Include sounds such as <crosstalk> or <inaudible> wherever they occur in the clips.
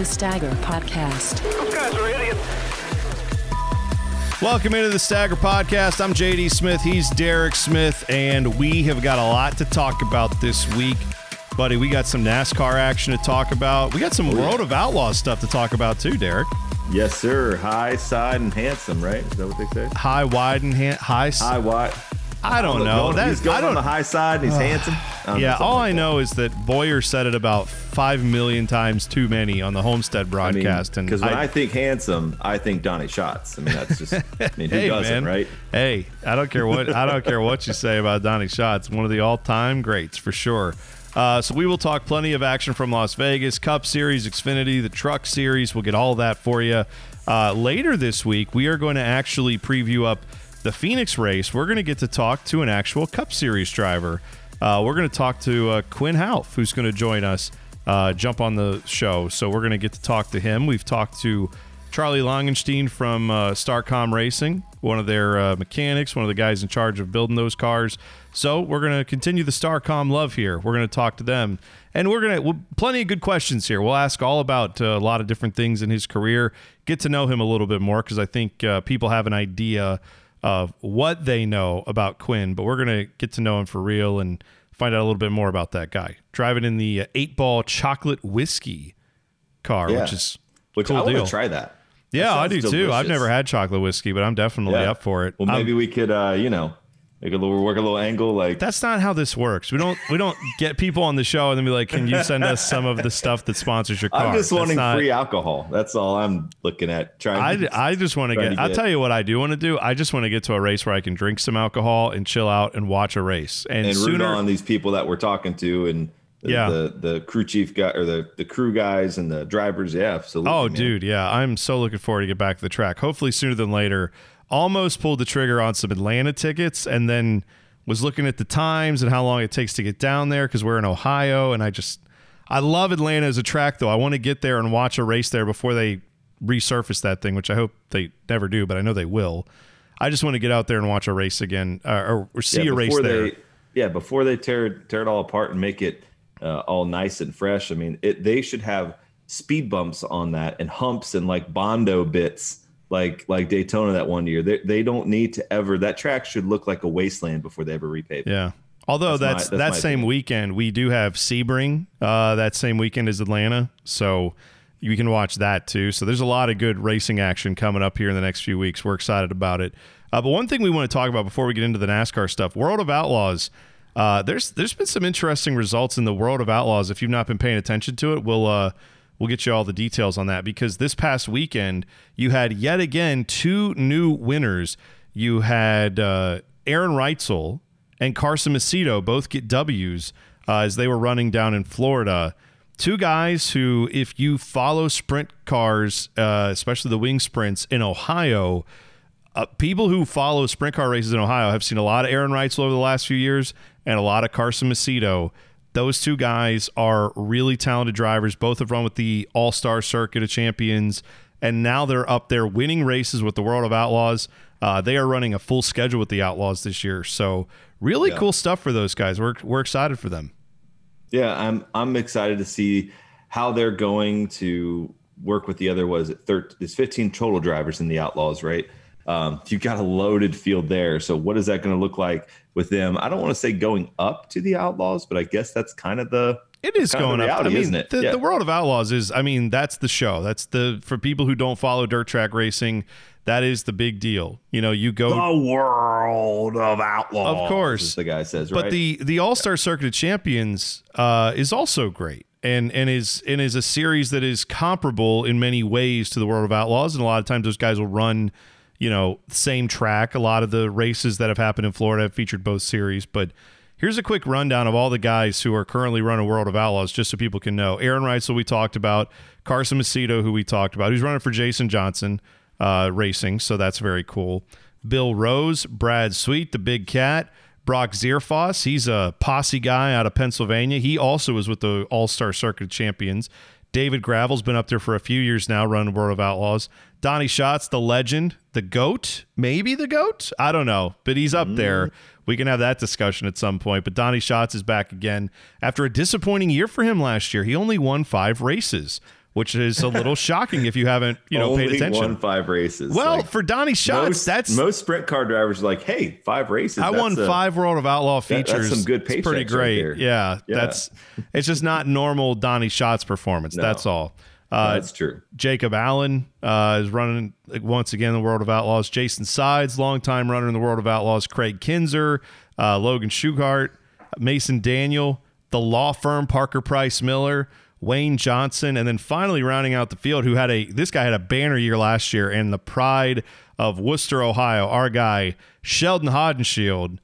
is the Stagger Podcast. Those guys are idiots. Welcome into the Stagger Podcast. I'm JD Smith. He's Derek Smith, and we have got a lot to talk about this week. Buddy, we got some NASCAR action to talk about. We got some oh, World of Outlaws stuff to talk about too, Derek. Yes, sir. High, side, and handsome, right? Is that what they say? High, wide, and ha- high. High, wide. I don't know. Going- That- he's going I don't- on the high side and he's handsome. I yeah, all like I that. know is that Bowyer said it about five million times too many on the Homestead I mean, broadcast, and because when I, think handsome, I think Donnie Schatz. I mean, that's just. I mean, who <laughs> hey doesn't, man, right? Hey, I don't care what I don't care what you say about Donnie Schatz. one of the all-time greats for sure. Uh, so we will talk plenty of action from Las Vegas, Cup Series, Xfinity, the Truck Series. We'll get all that for you uh, later this week. We are going to actually preview up the Phoenix race. We're going to get to talk to an actual Cup Series driver. Uh, we're going to talk to uh, Quinn Houff, who's going to join us, uh, jump on the show. So we're going to get to talk to him. We've talked to Charlie Longenstein from uh, Starcom Racing, one of their uh, mechanics, one of the guys in charge of building those cars. So we're going to continue the Starcom love here. We're going to talk to them, and we're going to well, plenty of good questions here. We'll ask all about uh, a lot of different things in his career, get to know him a little bit more because I think people have an idea of what they know about Quinn, but we're going to get to know him for real and find out a little bit more about that guy driving in the uh, eight ball chocolate whiskey car, Yeah. which is Which cool I want to try that. Yeah, That I do sounds too. I've never had chocolate whiskey, but I'm definitely Yeah. up for it. Well, I'm- maybe we could, uh, you know, make a little work a little angle like. that's not how this works. We don't we don't <laughs> get people on the show and then be like, "Can you send us some of the stuff that sponsors your car?" I'm just That's wanting not- free alcohol. That's all I'm looking at. Trying. to- I, I just want to trying get. I'll tell you what I do want to do. I just want to get to a race where I can drink some alcohol and chill out and watch a race. And, and root sooner, on these people that we're talking to and the, Yeah. the the crew chief guy or the the crew guys and the drivers. Yeah, absolutely. Oh, man. dude, yeah, I'm so looking forward to get back to the track. Hopefully sooner than later. Almost pulled the trigger on some Atlanta tickets, and then was looking at the times and how long it takes to get down there because we're in Ohio, and I just I love Atlanta as a track though. I want to get there and watch a race there before they resurface that thing, which I hope they never do, but I know they will. I just want to get out there and watch a race again, uh, or, or see Yeah, a race there. They, yeah, before they tear it- tear it all apart and make it uh, all nice and fresh. I mean, it, they should have speed bumps on that and humps and like bondo bits, like like Daytona that one year. They they don't need to ever. That track should look like a wasteland before they ever repave. it. Yeah. Although That's my- that's, that's that same opinion. weekend, we do have Sebring uh, that same weekend as Atlanta. So you can watch that too. So there's a lot of good racing action coming up here in the next few weeks. We're excited about it. Uh, but one thing we want to talk about before we get into the NASCAR stuff World of Outlaws. Uh, there's there's been some interesting results in the World of Outlaws. If you've not been paying attention to it, we'll uh, we'll get you all the details on that because this past weekend you had yet again two new winners. You had uh, Aaron Reutzel and Carson Macedo both get W's uh, as they were running down in Florida. Two guys who, if you follow sprint cars, uh, especially the wing sprints in Ohio, uh, people who follow sprint car races in Ohio have seen a lot of Aaron Reutzel over the last few years and a lot of Carson Macedo. Those two guys are really talented drivers. Both have run with the All Star Circuit of Champions, and now they're up there winning races with the World of Outlaws. Uh, they are running a full schedule with the Outlaws this year, so really Yeah. cool stuff for those guys. We're we're excited for them. Yeah, I'm I'm excited to see how they're going to work with the other. Was it thir- There's 15 total drivers in the Outlaws, right? Um, you've got a loaded field there. So what is that going to look like with them? I don't want to say going up to the Outlaws, but I guess that's kind of the It is going the up. I mean, isn't it? The, Yeah. the World of Outlaws is. I mean, that's the show. That's the for people who don't follow dirt track racing. That is the big deal. You know, you go the world of outlaws. Of course. the guy says, But right? the the All Star Circuit of Champions uh, is also great, and and is and is a series that is comparable in many ways to the World of Outlaws. And a lot of times those guys will run, you know, same track. A lot of the races that have happened in Florida have featured both series. But here's a quick rundown of all the guys who are currently running World of Outlaws, just so people can know. Aaron Reutzel, we talked about. Carson Macedo, who we talked about, who's running for Jason Johnson uh, Racing, so that's very cool. Bill Rose, Brad Sweet, the Big Cat, Brock Zearfoss. He's a posse guy out of Pennsylvania. He also was with the All Star Circuit Champions. David Gravel's been up there for a few years now, running World of Outlaws. Donnie Schatz, the legend, the GOAT, maybe the GOAT? I don't know, but he's up there. Mm. We can have that discussion at some point. But Donnie Schatz is back again after a disappointing year for him last year. He only won five races. Which is a little <laughs> shocking if you haven't, you know, Only paid attention. won five races. well, Like, for Donnie Schatz, most, that's most sprint car drivers are like, hey, five races. I that's won a- five World of Outlaw that- features. that's some good It's pretty paychecks right great. yeah, Yeah. that's it's just not normal Donnie Schatz performance. No. That's all. Uh, That's true. Jacob Allen uh, is running like, once again in the World of Outlaws. Jason Sides, longtime runner in the World of Outlaws. Kraig Kinser, uh, Logan Schuchart, Mason Daniel, the law firm Parker Price Miller, Wayne Johnson, and then finally rounding out the field, who had a this guy had a banner year last year, and the pride of Wooster, Ohio, our guy Sheldon Haudenschild,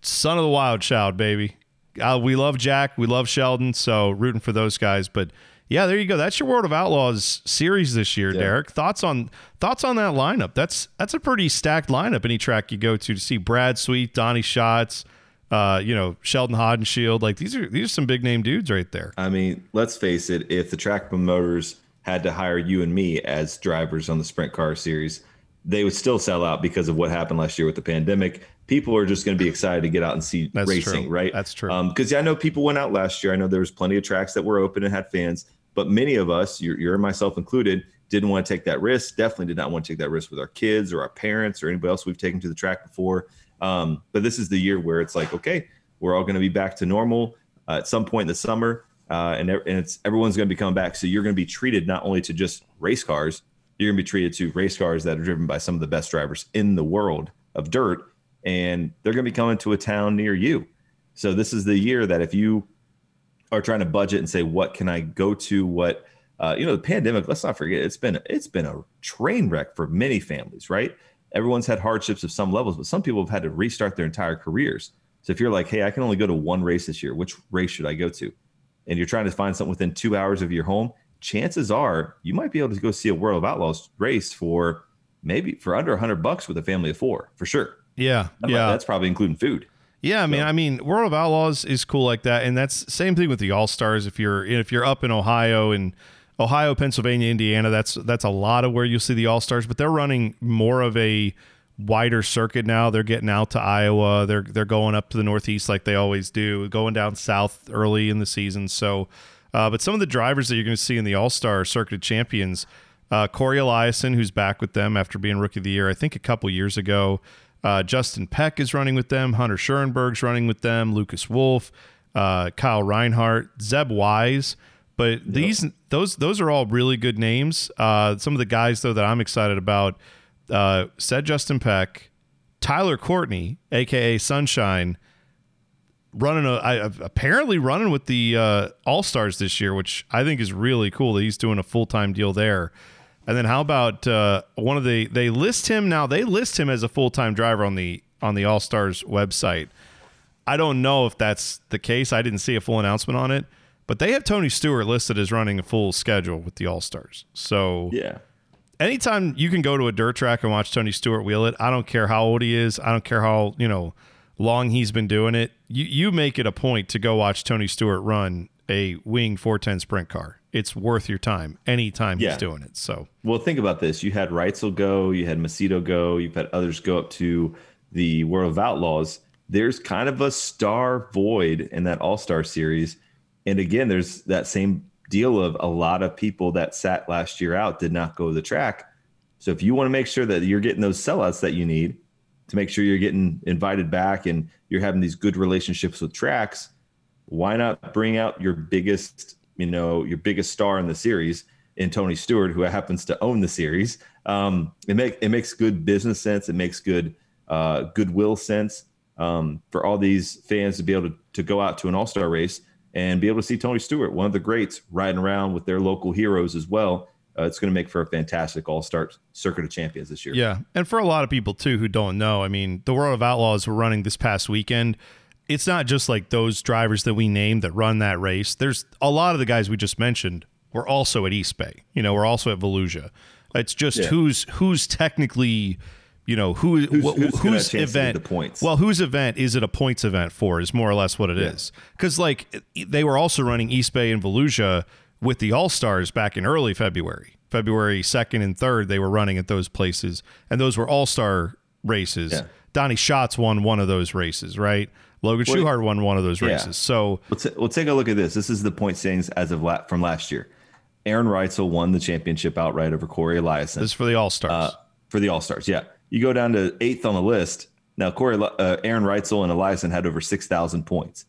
son of the Wild Child, baby. Uh, we love Jack, we love Sheldon, so rooting for those guys. But yeah, there you go. That's your World of Outlaws series this year, Derek. Thoughts on thoughts on that lineup? That's that's a pretty stacked lineup. Any track you go to to see Brad Sweet, Donnie Schatz, uh, you know Sheldon Haudenschild. Like these are these are some big name dudes right there. I mean, let's face it, if the track promoters had to hire you and me as drivers on the sprint car series, they would still sell out because of what happened last year with the pandemic. People are just going to be excited to get out and see That's racing, true. right? That's true. Because yeah, I know people went out last year. I know there was plenty of tracks that were open and had fans, but many of us, you're, you're myself included, didn't want to take that risk. Definitely did not want to take that risk with our kids or our parents or anybody else we've taken to the track before. Um, but this is the year where it's like, okay, we're all going to be back to normal uh, at some point in the summer, uh, and, and it's everyone's going to be coming back. So you're going to be treated not only to just race cars, you're going to be treated to race cars that are driven by some of the best drivers in the world of dirt, and they're going to be coming to a town near you. So this is the year that if you are trying to budget and say, what can I go to? What uh, you know, the pandemic. Let's not forget it's been it's been a train wreck for many families, right? Everyone's had hardships of some levels, but some people have had to restart their entire careers. So if you're like, hey, I can only go to one race this year, which race should I go to? And you're trying to find something within two hours of your home, chances are you might be able to go see a World of Outlaws race for maybe for under a hundred bucks with a family of four, for sure. Yeah, That might- yeah. that's probably including food. Yeah, I mean, I mean, World of Outlaws is cool like that, and that's same thing with the All Stars. If you're if you're up in Ohio and Ohio, Pennsylvania, Indiana, that's that's a lot of where you'll see the All Stars. But they're running more of a wider circuit now. They're getting out to Iowa. They're they're going up to the Northeast like they always do, going down south early in the season. So, uh, but some of the drivers that you're going to see in the All Star Circuit Champions, uh, Corey Eliason, who's back with them after being Rookie of the Year, I think a couple years ago. Uh, Justin Peck is running with them. Hunter Schuerenberg's running with them. Lucas Wolfe, uh, Kyle Reinhardt, Zeb Wise. But these those those are all really good names. Uh, some of the guys though that I'm excited about uh, said Justin Peck, Tyler Courtney, aka Sunshine, running a I, apparently running with the uh, All Stars this year, which I think is really cool that he's doing a full time deal there. And then how about uh, one of the they list him now? They list him as a full time driver on the on the All Stars website. I don't know if that's the case. I didn't see a full announcement on it, but they have Tony Stewart listed as running a full schedule with the All Stars. So Yeah. anytime you can go to a dirt track and watch Tony Stewart wheel it, I don't care how old he is. I don't care how, you know, long he's been doing it. You you make it a point to go watch Tony Stewart run a wing 410 sprint car. It's worth your time anytime Yeah. he's doing it. So Well, think about this. You had Reutzel go, you had Macedo go, you've had others go up to the World of Outlaws. There's kind of a star void in that All Star series. And again, there's that same deal of a lot of people that sat last year out did not go to the track. So if you want to make sure that you're getting those sellouts that you need to make sure you're getting invited back and you're having these good relationships with tracks, why not bring out your biggest, you know, your biggest star in the series in Tony Stewart, who happens to own the series? Um, it make it makes good business sense. It makes good uh, goodwill sense um, for all these fans to be able to, to go out to an All Star race and be able to see Tony Stewart, one of the greats, riding around with their local heroes as well. Uh, it's going to make for a fantastic All Star Circuit of Champions this year. Yeah, and for a lot of people too who don't know, I mean, the World of Outlaws were running this past weekend. It's not just like those drivers that we named that run that race. There's a lot of the guys we just mentioned were also at East Bay. You know, we're also at Volusia. It's just Yeah. who's who's technically, you know, who who's, who's gonna have a chance to get event the points? Well, whose event is it a points event for? Is more or less what it is. Because like they were also running East Bay and Volusia with the All Stars back in early February, February second and third. They were running at those places, and those were All Star races. Yeah. Donnie Schatz won one of those races, right? Logan Wait. Schuchart won one of those Yeah. races. So Let's we'll take a look at this. This is the point standings as of la- from last year. Aaron reutzel won the championship outright over Corey Eliason. This is for the All Stars. Uh, for the All Stars, yeah. You go down to eighth on the list. Now, Corey, uh, Aaron Reutzel and Eliason had over 6,000 points.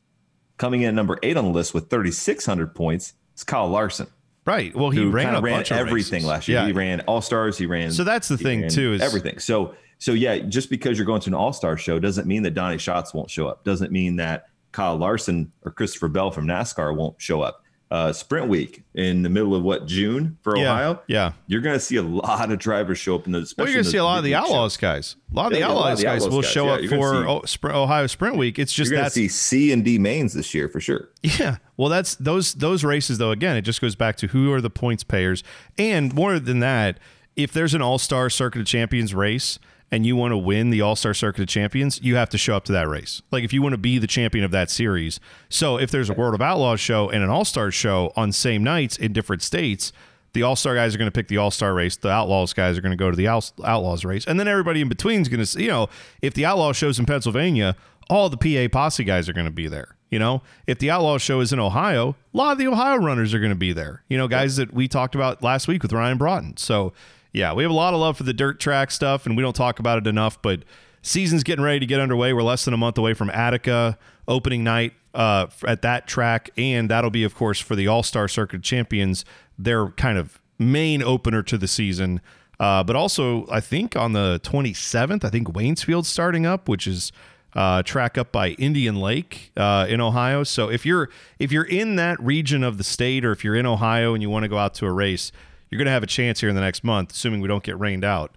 Coming in at number eight on the list with 3,600 points is Kyle Larson. Right. Well, he ran, ran everything last year. Yeah. He ran All Stars. He ran. So that's the thing too. Is everything. So so yeah, just because you're going to an All Star show doesn't mean that Donnie Schatz won't show up. Doesn't mean that Kyle Larson or Christopher Bell from NASCAR won't show up uh, sprint week in the middle of what June for yeah, Ohio. Yeah, you're going to see a lot of drivers show up in the. Well, you're going to see a lot of the Outlaws show. guys. A lot of yeah, the Outlaws the guys will guys. show yeah, up for see, Ohio Sprint Week. It's just that see C and D mains this year for sure. Yeah, well, that's those those races though. Again, it just goes back to who are the points payers, and more than that, if there's an All Star Circuit of Champions race and you want to win the All Star Circuit of Champions, you have to show up to that race. Like if you want to be the champion of that series. So if there's a World of Outlaws show and an All Star show on same nights in different states, the All Star guys are going to pick the All Star race. The Outlaws guys are going to go to the Outlaws race, and then everybody in between is going to, you know, if the Outlaw shows in Pennsylvania, all the PA posse guys are going to be there. You know, if the Outlaw show is in Ohio, a lot of the Ohio runners are going to be there. You know, guys that we talked about last week with Ryan Broughton. So yeah, we have a lot of love for the dirt track stuff, and we don't talk about it enough. But season's getting ready to get underway. We're less than a month away from Attica opening night uh, at that track, and that'll be, of course, for the All Star Circuit Champions. Their kind of main opener to the season. Uh, but also, I think on the 27th, I think Waynesfield's starting up, which is uh, track up by Indian Lake uh, in Ohio. So if you're if you're in that region of the state, or if you're in Ohio and you want to go out to a race, you're going to have a chance here in the next month, assuming we don't get rained out.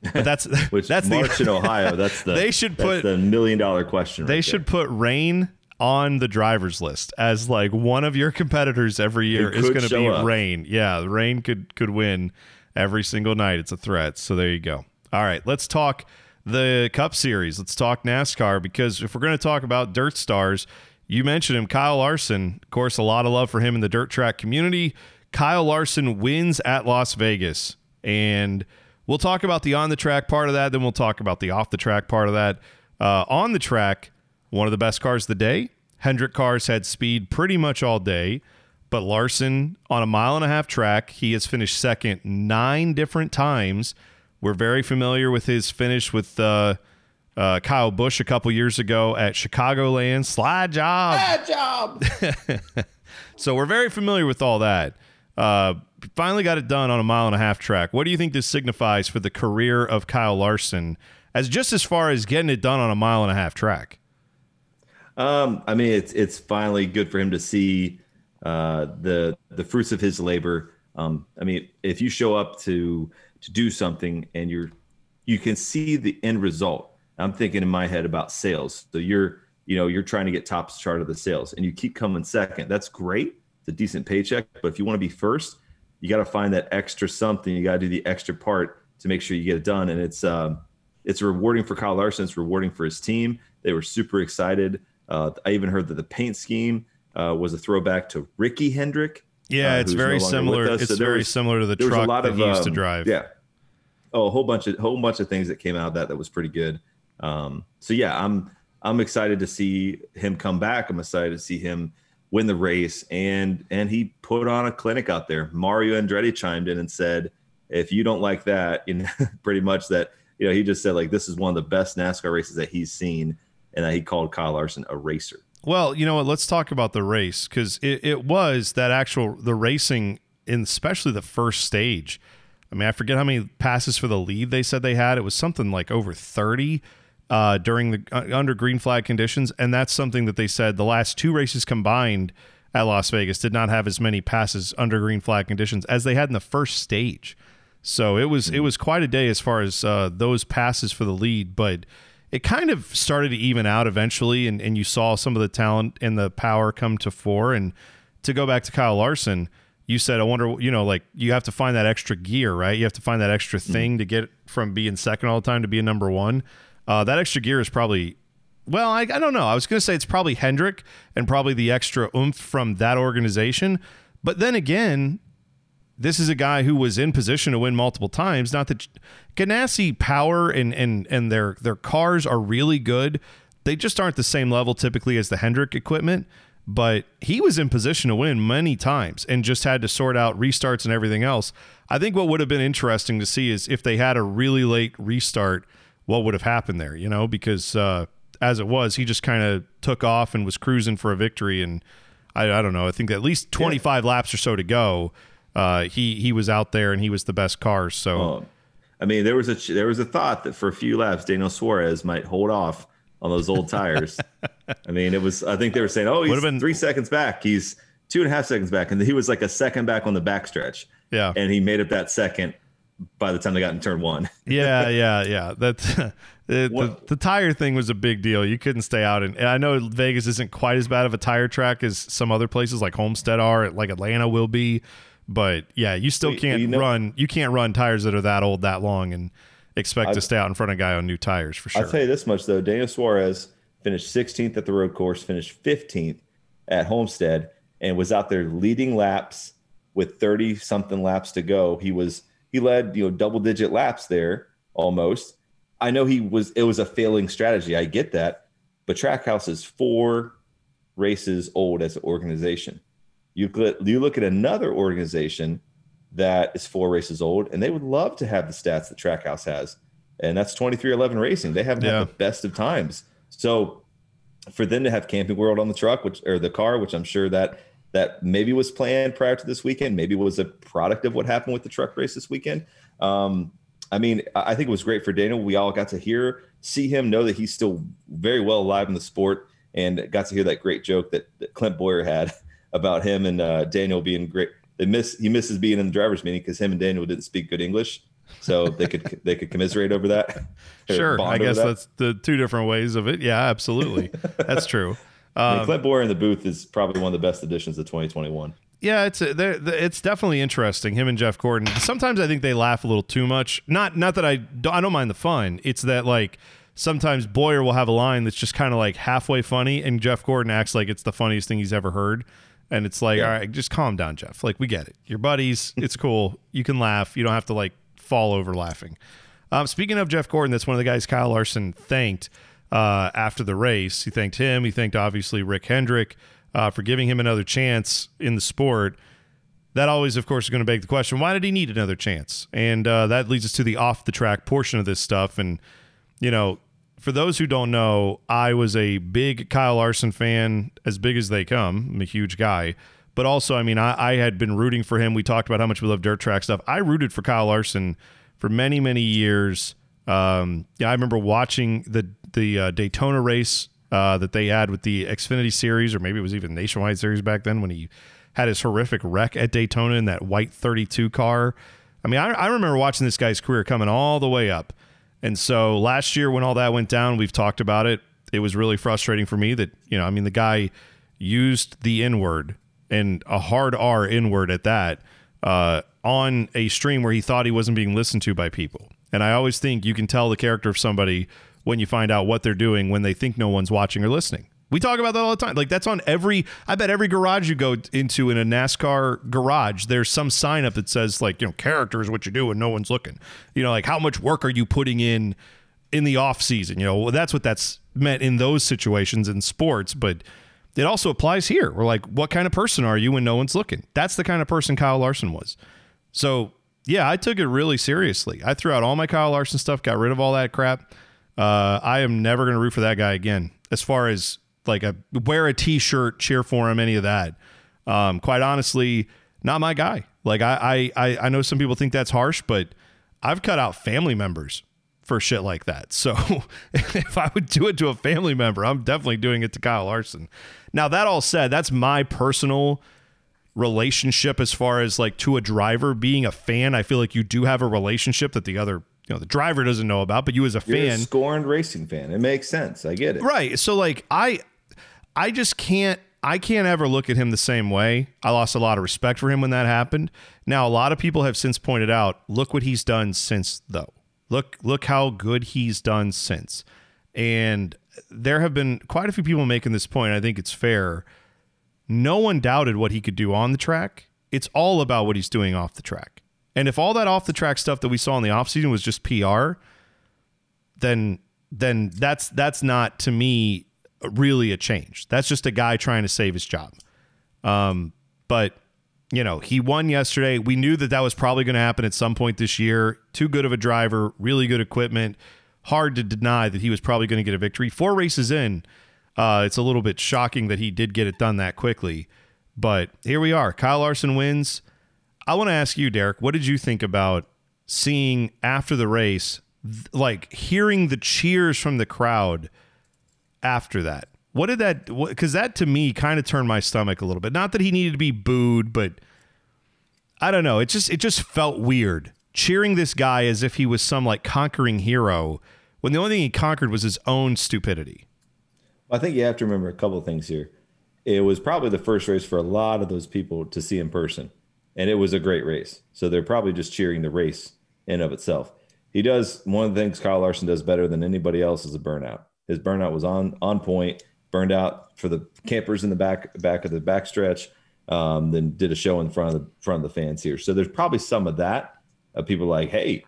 But that's <laughs> which that's March the, in Ohio. That's the <laughs> they should put the million dollar question. They right should put rain on the drivers list as like one of your competitors every year is going to be up. rain. Yeah, rain could could win every single night. It's a threat. So there you go. All right, let's talk the Cup Series. Let's talk NASCAR because if we're going to talk about dirt stars, you mentioned him, Kyle Larson. Of course, a lot of love for him in the dirt track community. Kyle Larson wins at Las Vegas. And we'll talk about the on the track part of that. Then we'll talk about the off the track part of that. Uh, on the track, one of the best cars of the day. Hendrick cars had speed pretty much all day. But Larson, on a mile and a half track, he has finished second nine different times. We're very familiar with his finish with uh, uh, Kyle Busch a couple years ago at Chicagoland. Slide job. Slide job. <laughs> so we're very familiar with all that. Uh, finally got it done on a mile and a half track. What do you think this signifies for the career of Kyle Larson, as just as far as getting it done on a mile and a half track? Um, I mean, it's it's finally good for him to see uh, the the fruits of his labor. Um, I mean, if you show up to to do something and you're you can see the end result. I'm thinking in my head about sales. So you're you know you're trying to get top chart of the sales and you keep coming second. That's great a decent paycheck. But if you want to be first, you got to find that extra something. You got to do the extra part to make sure you get it done. And it's um, it's rewarding for Kyle Larson. It's rewarding for his team. They were super excited. Uh, I even heard that the paint scheme uh, was a throwback to Ricky Hendrick. Yeah, uh, it's very no similar. It's so very was, similar to the truck that of, he used to um, drive. Yeah. Oh, a whole bunch of whole bunch of things that came out of that that was pretty good. Um, so yeah, I'm I'm excited to see him come back. I'm excited to see him win the race and and he put on a clinic out there. Mario andretti chimed in and said if you don't like that <laughs> you know pretty much that you know he just said like this is one of the best nascar races that he's seen and that he called kyle larson a racer. Well you know what? Let's talk about the race because it, it was that actual the racing in especially the first stage. I mean i forget how many passes for the lead they said they had. It was something like over 30 uh, during the uh, under green flag conditions, and that's something that they said the last two races combined at Las Vegas did not have as many passes under green flag conditions as they had in the first stage. So it was it was quite a day as far as uh, those passes for the lead, but it kind of started to even out eventually, and, and you saw some of the talent and the power come to fore. And to go back to Kyle Larson, you said, I wonder, you know, like you have to find that extra gear, right? You have to find that extra thing mm-hmm. to get from being second all the time to being number one. Uh, that extra gear is probably, well, I, I don't know. I was going to say it's probably Hendrick and probably the extra oomph from that organization. But then again, this is a guy who was in position to win multiple times. Not that Ganassi power and and and their their cars are really good. They just aren't the same level typically as the Hendrick equipment. but he was in position to win many times and just had to sort out restarts and everything else. I think what would have been interesting to see is if they had a really late restart, what would have happened there, you know, because uh, as it was, he just kind of took off and was cruising for a victory. And I, I don't know, I think at least 25 yeah. laps or so to go, uh, he, he was out there and he was the best car. So, oh, I mean, there was a, there was a thought that for a few laps, Daniel Suarez might hold off on those old tires. <laughs> I mean, it was. I think they were saying, "Oh, he's been, three seconds back. He's two and a half seconds back," and he was like a second back on the backstretch. Yeah, and he made up that second by the time they got in turn one. <laughs> yeah, yeah, yeah. That <laughs> the, the, the, tire thing was a big deal. You couldn't stay out, and, and, I know Vegas isn't quite as bad of a tire track as some other places like Homestead are, like Atlanta will be. But yeah, you still can't you know, run. You can't run tires that are that old that long and expect I, to stay out in front of a guy on new tires for sure. I'll tell you this much though: Daniel Suarez finished 16th at the road course, finished 15th at Homestead, and was out there leading laps with 30 something laps to go. He was he led you know double digit laps there almost. I know he was it was a failing strategy. I get that, but Trackhouse is four races old as an organization. You you look at another organization that is four races old, and they would love to have the stats that Trackhouse has, and that's 23XI Racing. They haven't yeah. had the best of times. So for them to have Camping World on the truck, which or the car, which I'm sure that that maybe was planned prior to this weekend, maybe was a product of what happened with the truck race this weekend. Um, I mean, I think it was great for Daniel. We all got to hear, see him, know that he's still very well alive in the sport, and got to hear that great joke that, that Clint Bowyer had <laughs> about him and uh, Daniel being great. They miss he misses being in the drivers' meeting because him and Daniel didn't speak good English, so they could <laughs> they could commiserate over that. <laughs> sure, I guess that. that's the two different ways of it. Yeah, absolutely, that's true. I mean, um, Clint Bowyer in the booth is probably one of the best additions of 2021. Yeah, it's a, it's definitely interesting. Him and Jeff Gordon. Sometimes I think they laugh a little too much. Not not that I don't, I don't mind the fun. It's that like sometimes Bowyer will have a line that's just kind of like halfway funny, and Jeff Gordon acts like it's the funniest thing he's ever heard. And it's like, yeah. all right, just calm down, Jeff. Like we get it. Your buddies. <laughs> It's cool. You can laugh. You don't have to like fall over laughing. Um, speaking of Jeff Gordon, that's one of the guys Kyle Larson thanked uh, after the race. He thanked him. He thanked obviously Rick Hendrick uh, for giving him another chance in the sport. That always, of course, is going to beg the question: Why did he need another chance? And uh, that leads us to the off the track portion of this stuff. And you know, for those who don't know, I was a big Kyle Larson fan, as big as they come. I'm a huge guy. But also, I mean, I, I, had been rooting for him. We talked about how much we love dirt track stuff. I rooted for Kyle Larson for many, many years. Um, yeah, I remember watching the the uh, Daytona race uh, that they had with the Xfinity Series, or maybe it was even Nationwide Series back then when he had his horrific wreck at Daytona in that white 32 car. I mean, I, I remember watching this guy's career coming all the way up. And so last year, when all that went down, we've talked about it. It was really frustrating for me that, you know, I mean, the guy used the N word and a hard R N word at that uh, on a stream where he thought he wasn't being listened to by people. And I always think you can tell the character of somebody when you find out what they're doing when they think no one's watching or listening. We talk about that all the time. Like that's on every I bet every garage you go into in a NASCAR garage, there's some sign up that says like, you know, character is what you do when no one's looking. You know, like how much work are you putting in in the off season? You know, well, that's what that's meant in those situations in sports, but it also applies here. We're like, what kind of person are you when no one's looking? That's the kind of person Kyle Larson was. So yeah, I took it really seriously. I threw out all my Kyle Larson stuff, got rid of all that crap. Uh, I am never going to root for that guy again. As far as like a wear a t-shirt, cheer for him, any of that. Um, quite honestly, not my guy. Like I, I, I know some people think that's harsh, but I've cut out family members for shit like that. <laughs> So if I would do it to a family member, I'm definitely doing it to Kyle Larson. Now that all said, that's my personal relationship as far as like to a driver being a fan. I feel like you do have a relationship that the other you know the driver doesn't know about, but you as a You're fan, a scorned racing fan, it makes sense. I get it. Right. So like I I just can't I can't ever look at him the same way. I lost a lot of respect for him when that happened. Now, a lot of people have since pointed out, look what he's done since though. Look look how good he's done since. And there have been quite a few people making this point. I think it's fair. No one doubted what he could do on the track. It's all about what he's doing off the track. And if all that off the track stuff that we saw in the offseason was just PR, then then that's that's not to me really a change. That's just a guy trying to save his job. Um, but you know, he won yesterday. We knew that that was probably going to happen at some point this year. Too good of a driver, really good equipment. Hard to deny that he was probably going to get a victory. Four races in, uh, it's a little bit shocking that he did get it done that quickly. But here we are. Kyle Larson wins. I want to ask you, Derek, what did you think about seeing after the race, th- like hearing the cheers from the crowd after that? What did that? Because that to me kind of turned my stomach a little bit. Not that he needed to be booed, but I don't know. It just it just felt weird cheering this guy as if he was some like conquering hero when the only thing he conquered was his own stupidity. I think you have to remember a couple of things here. It was probably the first race for a lot of those people to see in person, and it was a great race. So they're probably just cheering the race in of itself. He does one of the things Kyle Larson does better than anybody else is a burnout. His burnout was on on point burned out for the campers in the back back of the backstretch. Um, then did a show in front of the front of the fans here. So there's probably some of that of people like, hey,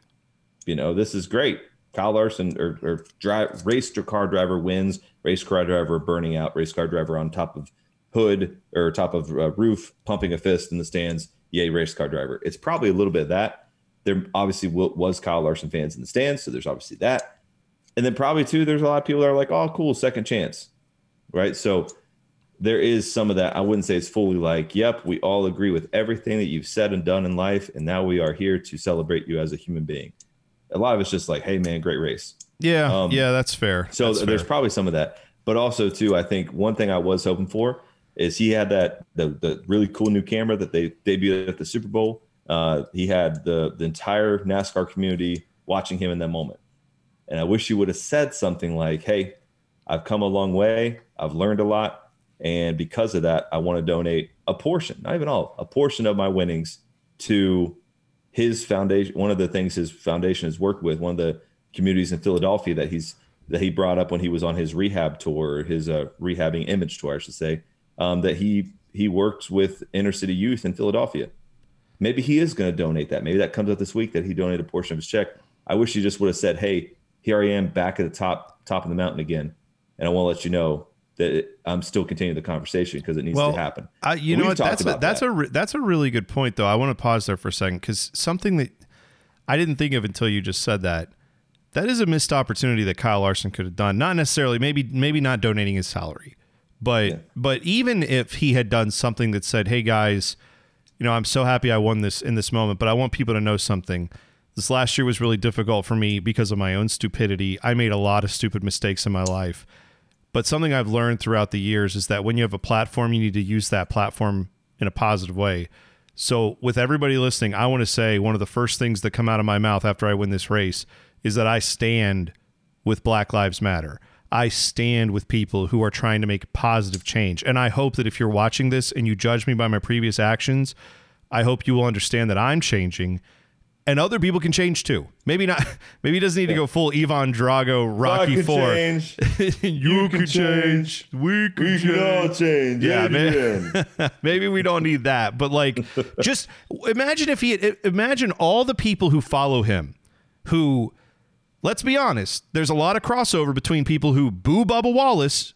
you know, this is great. Kyle Larson or, or drive race car driver wins, race car driver burning out, race car driver on top of hood or top of uh, roof, pumping a fist in the stands. Yay, race car driver. It's probably a little bit of that. There obviously was Kyle Larson fans in the stands, so there's obviously that. And then probably too, there's a lot of people that are like, oh, cool, second chance right? So there is some of that. I wouldn't say it's fully like, yep, we all agree with everything that you've said and done in life, and now we are here to celebrate you as a human being. A lot of it's just like, hey, man, great race. Yeah, um, yeah, that's fair. So that's there's fair. probably some of that, but also too, I think one thing I was hoping for is he had that the the really cool new camera that they debuted at the Super Bowl. Uh, he had the the entire NASCAR community watching him in that moment, and I wish he would have said something like, "Hey, I've come a long way. I've learned a lot. And because of that, I want to donate a portion, not even all, a portion of my winnings to his foundation. One of the things his foundation has worked with, one of the communities in Philadelphia that he's that he brought up when he was on his rehab tour, his uh, rehabbing image tour, I should say, um, that he he works with inner city youth in Philadelphia. Maybe he is going to donate that. Maybe that comes out this week that he donated a portion of his check. I wish he just would have said, "Hey, here I am back at the top top of the mountain again and I want to let you know that I'm still continuing the conversation because it needs well, to happen. I, you know what? That's a, that's that. a that's a really good point, though. I want to pause there for a second because something that I didn't think of until you just said that. That is a missed opportunity that Kyle Larson could have done. Not necessarily, maybe maybe not donating his salary, but yeah. but even if he had done something that said, "Hey guys, you know, I'm so happy I won this in this moment, but I want people to know something." This last year was really difficult for me because of my own stupidity. I made a lot of stupid mistakes in my life but something I've learned throughout the years is that when you have a platform, you need to use that platform in a positive way. So, with everybody listening, I want to say one of the first things that come out of my mouth after I win this race is that I stand with Black Lives Matter. I stand with people who are trying to make positive change. And I hope that if you're watching this and you judge me by my previous actions, I hope you will understand that I'm changing and other people can change too. Maybe not. <laughs> Maybe he doesn't need to go full Ivan Drago Rocky Four. Change. <laughs> you, you, can, change. change. We can, we change. can all change. Yeah, maybe, <laughs> maybe we don't need that. But like, just imagine if he imagine all the people who follow him, who, let's be honest, there's a lot of crossover between people who boo Bubba Wallace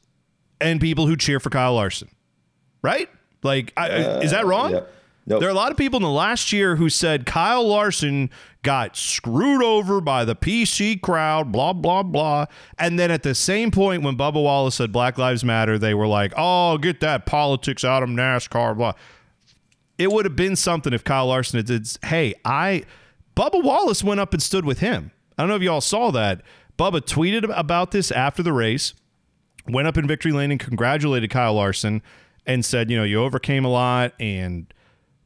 and people who cheer for Kyle Larson, right? Like, I, uh, is that wrong? Yep. Nope. There are a lot of people in the last year who said Kyle Larson got screwed over by the PC crowd, blah, blah, blah. And then at the same point, when Bubba Wallace said Black Lives Matter, they were like, oh, get that politics out of NASCAR, blah. It would have been something if Kyle Larson had said, hey, I, Bubba Wallace went up and stood with him. I don't know if y'all saw that. Bubba tweeted about this after the race, went up in victory lane and congratulated Kyle Larson and said, you know, you overcame a lot and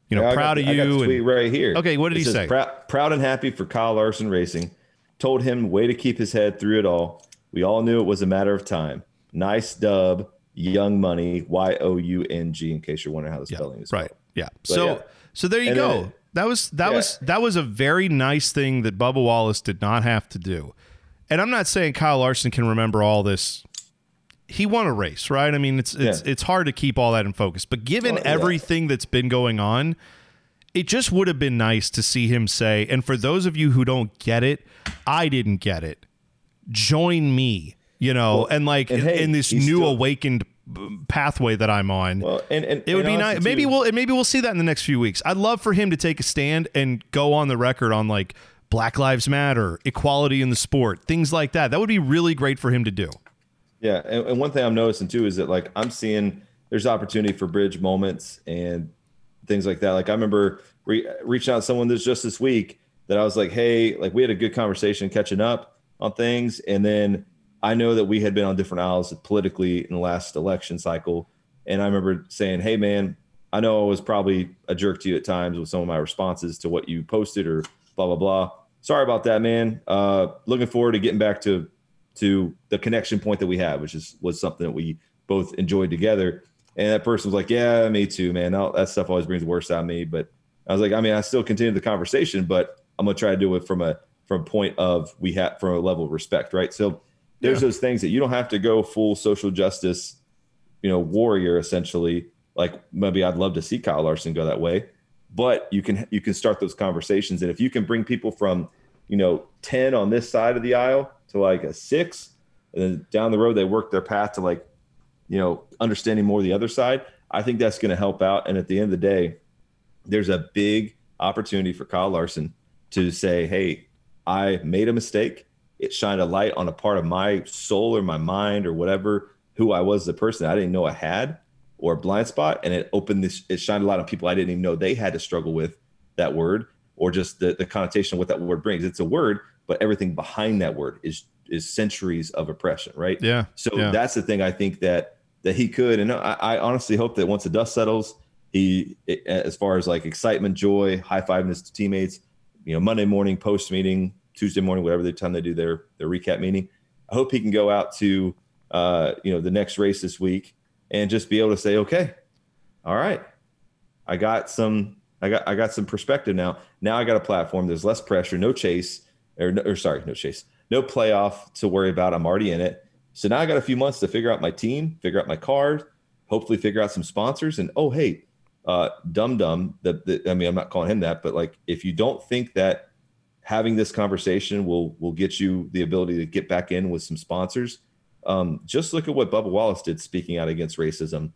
you know, yeah, proud got, of you. Tweet right here. Okay, what did it he says, say? Proud, proud and happy for Kyle Larson Racing. Told him way to keep his head through it all. We all knew it was a matter of time. Nice dub, Young Money, Y O U N G. In case you're wondering how the spelling yeah, is. Right. Yeah. But so yeah. so there you and go. Then, that was that was that was a very nice thing that Bubba Wallace did not have to do. And I'm not saying Kyle Larson can remember all this he won a race, right? I mean, it's it's yeah. it's hard to keep all that in focus. But given oh, well, everything that's been going on, it just would have been nice to see him say, and for those of you who don't get it, I didn't get it. Join me you know, Well, and like and in, hey, in this new still- awakened pathway that I'm on. Well, and, and it would and be nice. Maybe too, we'll maybe we'll see that in the next few weeks. I'd love for him to take a stand and go on the record on like Black Lives Matter, equality in the sport, things like that. That would be really great for him to do. Yeah, and, and one thing I'm noticing too is that like I'm seeing there's opportunity for bridge moments and things like that. Like I remember re- reaching out to someone this just this week that I was like, hey, like we had a good conversation catching up on things, and then I know that we had been on different aisles politically in the last election cycle, and I remember saying, hey man, I know I was probably a jerk to you at times with some of my responses to what you posted or blah blah blah. Sorry about that, man. Uh, looking forward to getting back to to the connection point that we had, which is was something that we both enjoyed together. And that person was like, "Yeah, me too, man. That, stuff always brings the worst out of me." But I was like, "I mean, I still continue the conversation, but I'm gonna try to do it from a from a point of we have from a level of respect, right?" So there's Yeah. those things that you don't have to go full social justice, you know, warrior essentially. Like maybe I'd love to see Kyle Larson go that way, but you can you can start those conversations, and if you can bring people from you know 10 on this side of the aisle to like a six. And then down the road they work their path to like you know understanding more the other side. I think that's going to help out. And at the end of the day there's a big opportunity for kyle larson to say hey i made a mistake. It shined a light on a part of my soul or my mind or whatever who i was as a person i didn't know i had or a blind spot. And it opened this it shined a light on people i didn't even know they had to struggle with that word or just the, the connotation of what that word brings it's a word but everything behind that word is is centuries of oppression right Yeah. so yeah. that's the thing I think that that he could, and I, I honestly hope that once the dust settles, he, as far as like excitement, joy, high fiving his teammates, you know, Monday morning post meeting, Tuesday morning, whatever the time they do their their recap meeting, I hope he can go out to uh, you know the next race this week and just be able to say, okay, all right, I got some, I got I got some perspective now. Now I got a platform. There's less pressure, no chase, or, no, or sorry, no chase, no playoff to worry about. I'm already in it. So now I got a few months to figure out my team, figure out my card, hopefully figure out some sponsors. And oh, hey, uh, Dum Dum, the, I mean, I'm not calling him that, but like if you don't think that having this conversation will will get you the ability to get back in with some sponsors, um, just look at what Bubba Wallace did speaking out against racism.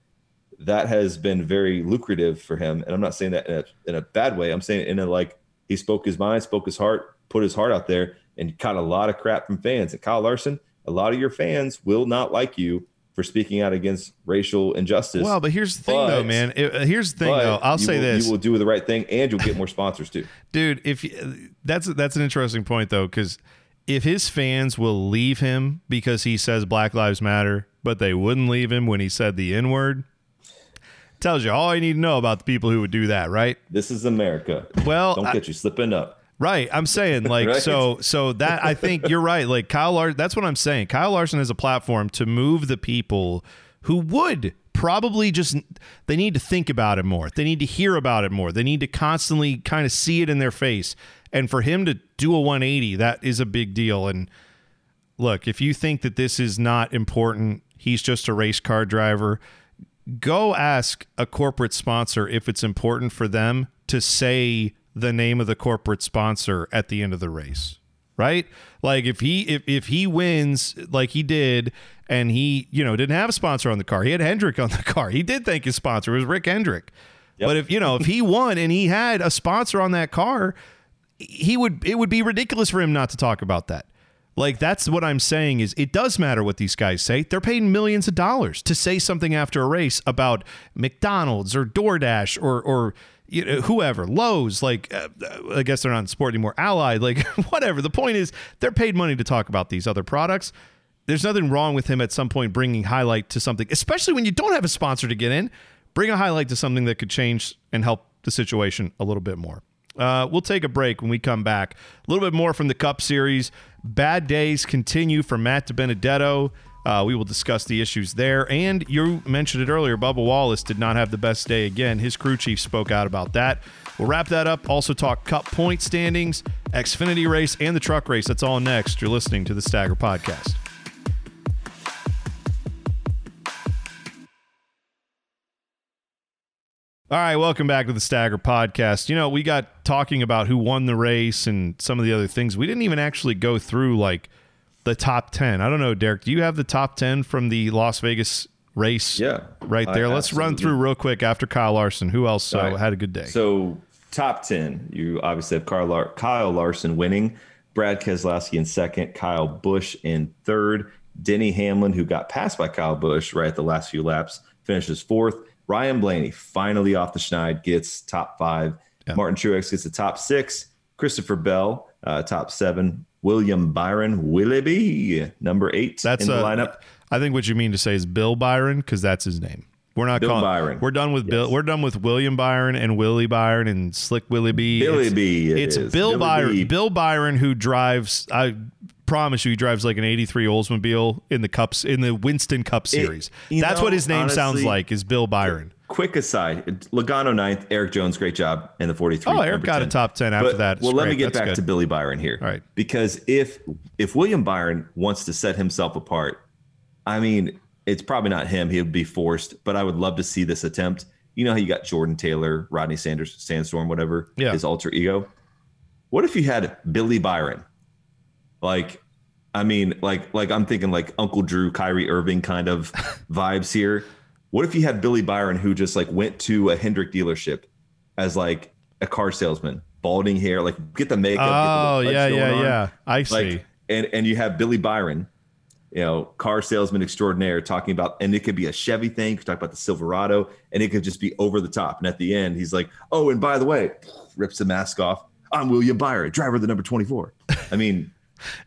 That has been very lucrative for him, and I'm not saying that in a, in a bad way. I'm saying in a like he spoke his mind, spoke his heart, put his heart out there, and caught a lot of crap from fans. And Kyle Larson, a lot of your fans will not like you for speaking out against racial injustice. well, but here's the thing, though, man. Uh, here's the thing, though. I'll say will- this. You will do the right thing, and you'll get more sponsors too. <laughs> dude if you- that's that's an interesting point though because if his fans will leave him because he says black lives matter but they wouldn't leave him when he said the n word tells you all you need to know about the people who would do that right This is America. well Don't I- get you slipping up. Right. I'm saying like <laughs> Right? so so that I think you're right. Like Kyle Larson that's what I'm saying. Kyle Larson has a platform to move the people who would probably just they need to think about it more. They need to hear about it more. They need to constantly kind of see it in their face. And for him to do a 180, that is a big deal. And look, if you think that this is not important, he's just a race car driver, go ask a corporate sponsor if it's important for them to say the name of the corporate sponsor at the end of the race right? Like if he if, if he wins like he did and he you know didn't have a sponsor on the car he had hendrick on the <laughs> car he did thank his sponsor it was rick hendrick. Yep. but if you know if he won and he had a sponsor on that car he would it would be ridiculous for him not to talk about that like that's what i'm saying is it does matter what these guys say. They're paying millions of dollars to say something after a race about mcdonald's or doordash or or you know, whoever lowes like uh, i guess they're not in sport anymore allied like <laughs> whatever. The point is they're paid money to talk about these other products. There's nothing wrong with him at some point bringing highlight to something especially when you don't have a sponsor to get in. Bring a highlight to something that could change and help the situation a little bit more uh, we'll take a break when we come back. A little bit more from the Cup Series. Bad days continue for Matt DiBenedetto. Uh, we will discuss the issues there. And you mentioned it earlier, Bubba Wallace did not have the best day again. His crew chief spoke out about that. We'll wrap that up. Also talk Cup point standings, Xfinity race, and the truck race. That's all next. You're listening to the Stagger Podcast. All right, welcome back to the Stagger Podcast. You know, we got talking about who won the race and some of the other things. We didn't even actually go through like the top 10. I don't know, Derek, do you have the top 10 from the Las Vegas race Yeah, right I there? Let's run through real quick after Kyle Larson. Who else uh, right. had a good day? So top ten, you obviously have Kyle, Lar- Kyle Larson winning, Brad Keselowski in second, Kyle Busch in third, Denny Hamlin, who got passed by Kyle Busch right at the last few laps, finishes fourth. Ryan Blaney finally off the schneid gets top five. Martin Truex gets the top six. Christopher Bell, uh, top seven. William Byron Willoughby, number eight That's in the uh, lineup. I think what you mean to say is Bill Byron because that's his name. We're not Bill calling. Byron. We're done with Bill. We're done with William Byron and Willie Byron and Slick Willie B. Billy it's, B it It's. Bill Billy Byron. B. Bill Byron who drives. I promise you, he drives like an '83 Oldsmobile in the cups in the Winston Cup Series. you That's know, what his name sounds like. Is Bill Byron. Quick aside, Logano ninth, Erik Jones, great job in the 43. Oh, Erik got a top 10 after But- that. Well, let me get That's back good. to Billy Byron here. All right. Because if if William Byron wants to set himself apart, I mean, it's probably not him. He would be forced, but I would love to see this attempt. You know how you got Jordan Taylor, Rodney Sanders, Sandstorm, whatever, Yeah. his alter ego. What if you had Billy Byron? Like, I mean, like, like I'm thinking like Uncle Drew, Kyrie Irving kind of <laughs> vibes here. What if you had Billy Byron who just like went to a Hendrick dealership as like a car salesman, balding hair, like get the makeup. Oh get the oh, yeah, yeah, on. yeah. I see. Like, and and you have Billy Byron, you know, car salesman extraordinaire, talking about, and it could be a Chevy thing. You could talk about the Silverado, and it could just be over the top. And at the end, he's like, "Oh, and by the way," rips the mask off. I'm William Byron, driver of the number 24. I mean,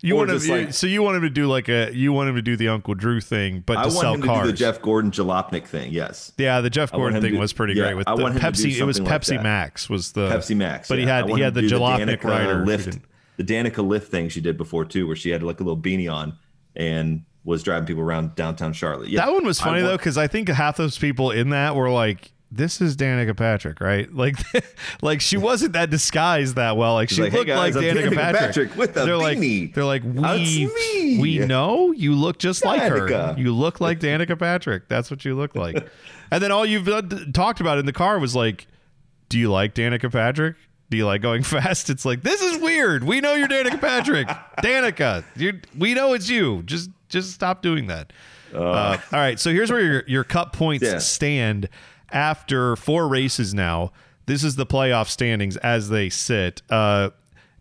you want him, like- so you want him to do like a you want him to do the Uncle Drew thing, but to I want sell him to cars. do the Jeff Gordon Jalopnik thing. Yes, Yeah, the Jeff Gordon thing to- was pretty yeah, great with I the want to Pepsi. It was like Pepsi that. Max was the Pepsi Max. but he yeah. I had want he had the Jalopnik Danica rider. lift, the Danica lift thing she did before too, where she had like a little beanie on and was driving people around downtown Charlotte. Yeah, That one was funny though because I think half those people in that were like. This is Danica Patrick, right? <laughs> Like, like she wasn't that disguised that well. Like she like, "Hey, looked guys, like Danica, Danica Patrick. Patrick with a they're beanie. like, they're like, we, we know you look just like her. You look like Danica Patrick. That's what you look like. <laughs> and then all you've done- talked about in the car was like, do you like Danica Patrick? Do you like going <laughs> fast? It's like this is weird. We know you're Danica Patrick. Danica, you we know it's you. Just just stop doing that. Uh, all right, so here's where your your cup points Yeah. stand after four races now. This is the playoff standings as they sit. Uh,